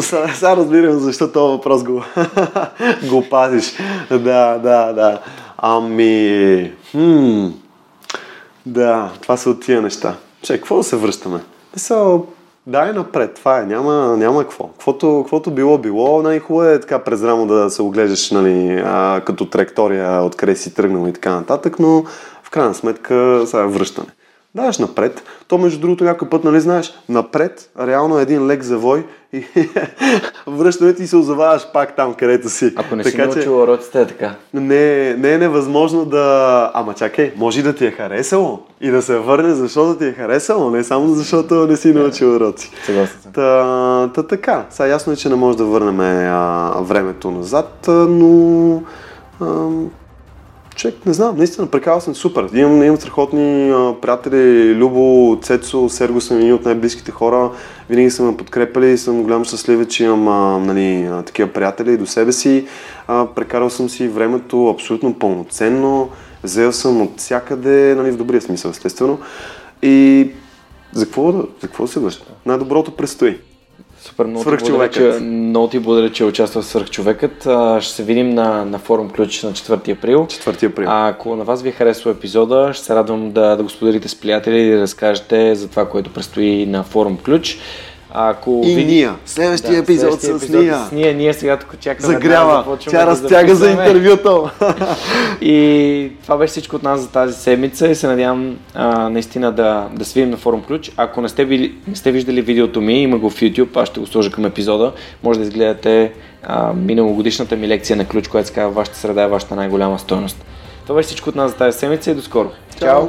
Сега, разбирам защо този въпрос го, го пазиш. Да, да, да. Ами... Хм, да, това са от тия неща. Че, какво да се връщаме? Са, дай напред, това е, няма, няма какво. Каквото, каквото било, било. Най-хубаво е така през рамо да се оглеждаш нали, а, като траектория, откъде си тръгнал и така нататък, но в крайна сметка сега е връщане. Даваш напред. То, между другото, някой път, нали знаеш, напред, реално е един лек завой и връщането и се озоваваш пак там, където си. Ако не си Така, че научил уроците, е така. не, не е невъзможно да... Ама чакай, може и да ти е харесало и да се върне, защото ти е харесало, не само защото не си научил уроци. Съгласен съм. Та, та така, сега ясно е, че не може да върнем а, времето назад, но а, човек, не знам, наистина прекарал съм супер. Имам, имам страхотни а, приятели, Любо, Цецо, Серго са едни от най-близките хора. Винаги са ме подкрепили и съм голям щастлив, че имам а, нали, такива приятели до себе си. А, прекарал съм си времето абсолютно пълноценно. Взел съм от всякъде, нали, в добрия смисъл, естествено. И за какво, за какво се върши? Най-доброто предстои. Супер, много ти, благодаря, че, много ти благодаря, че участва в Свърхчовекът. А, Ще се видим на, на форум Ключ на 4 април. 4 април. А, ако на вас ви е харесал епизода, ще се радвам да, да го споделите с приятели и да разкажете за това, което предстои на форум Ключ. Ако И ви- Ния. Следващия епизод следващия с епизод Ния. С Ния. Ние сега тук чакаме. да Загрява. започваме Тя да разтяга за записваме. интервюто. И това беше всичко от нас за тази седмица и се надявам а, наистина да, да се видим на форум ключ. Ако не сте, вили, не сте виждали видеото ми, има го в YouTube, аз ще го сложа към епизода. Може да изгледате а, миналогодишната ми лекция на ключ, която се казва Вашата среда е вашата най-голяма стойност. Това беше всичко от нас за тази седмица и до скоро. Чао.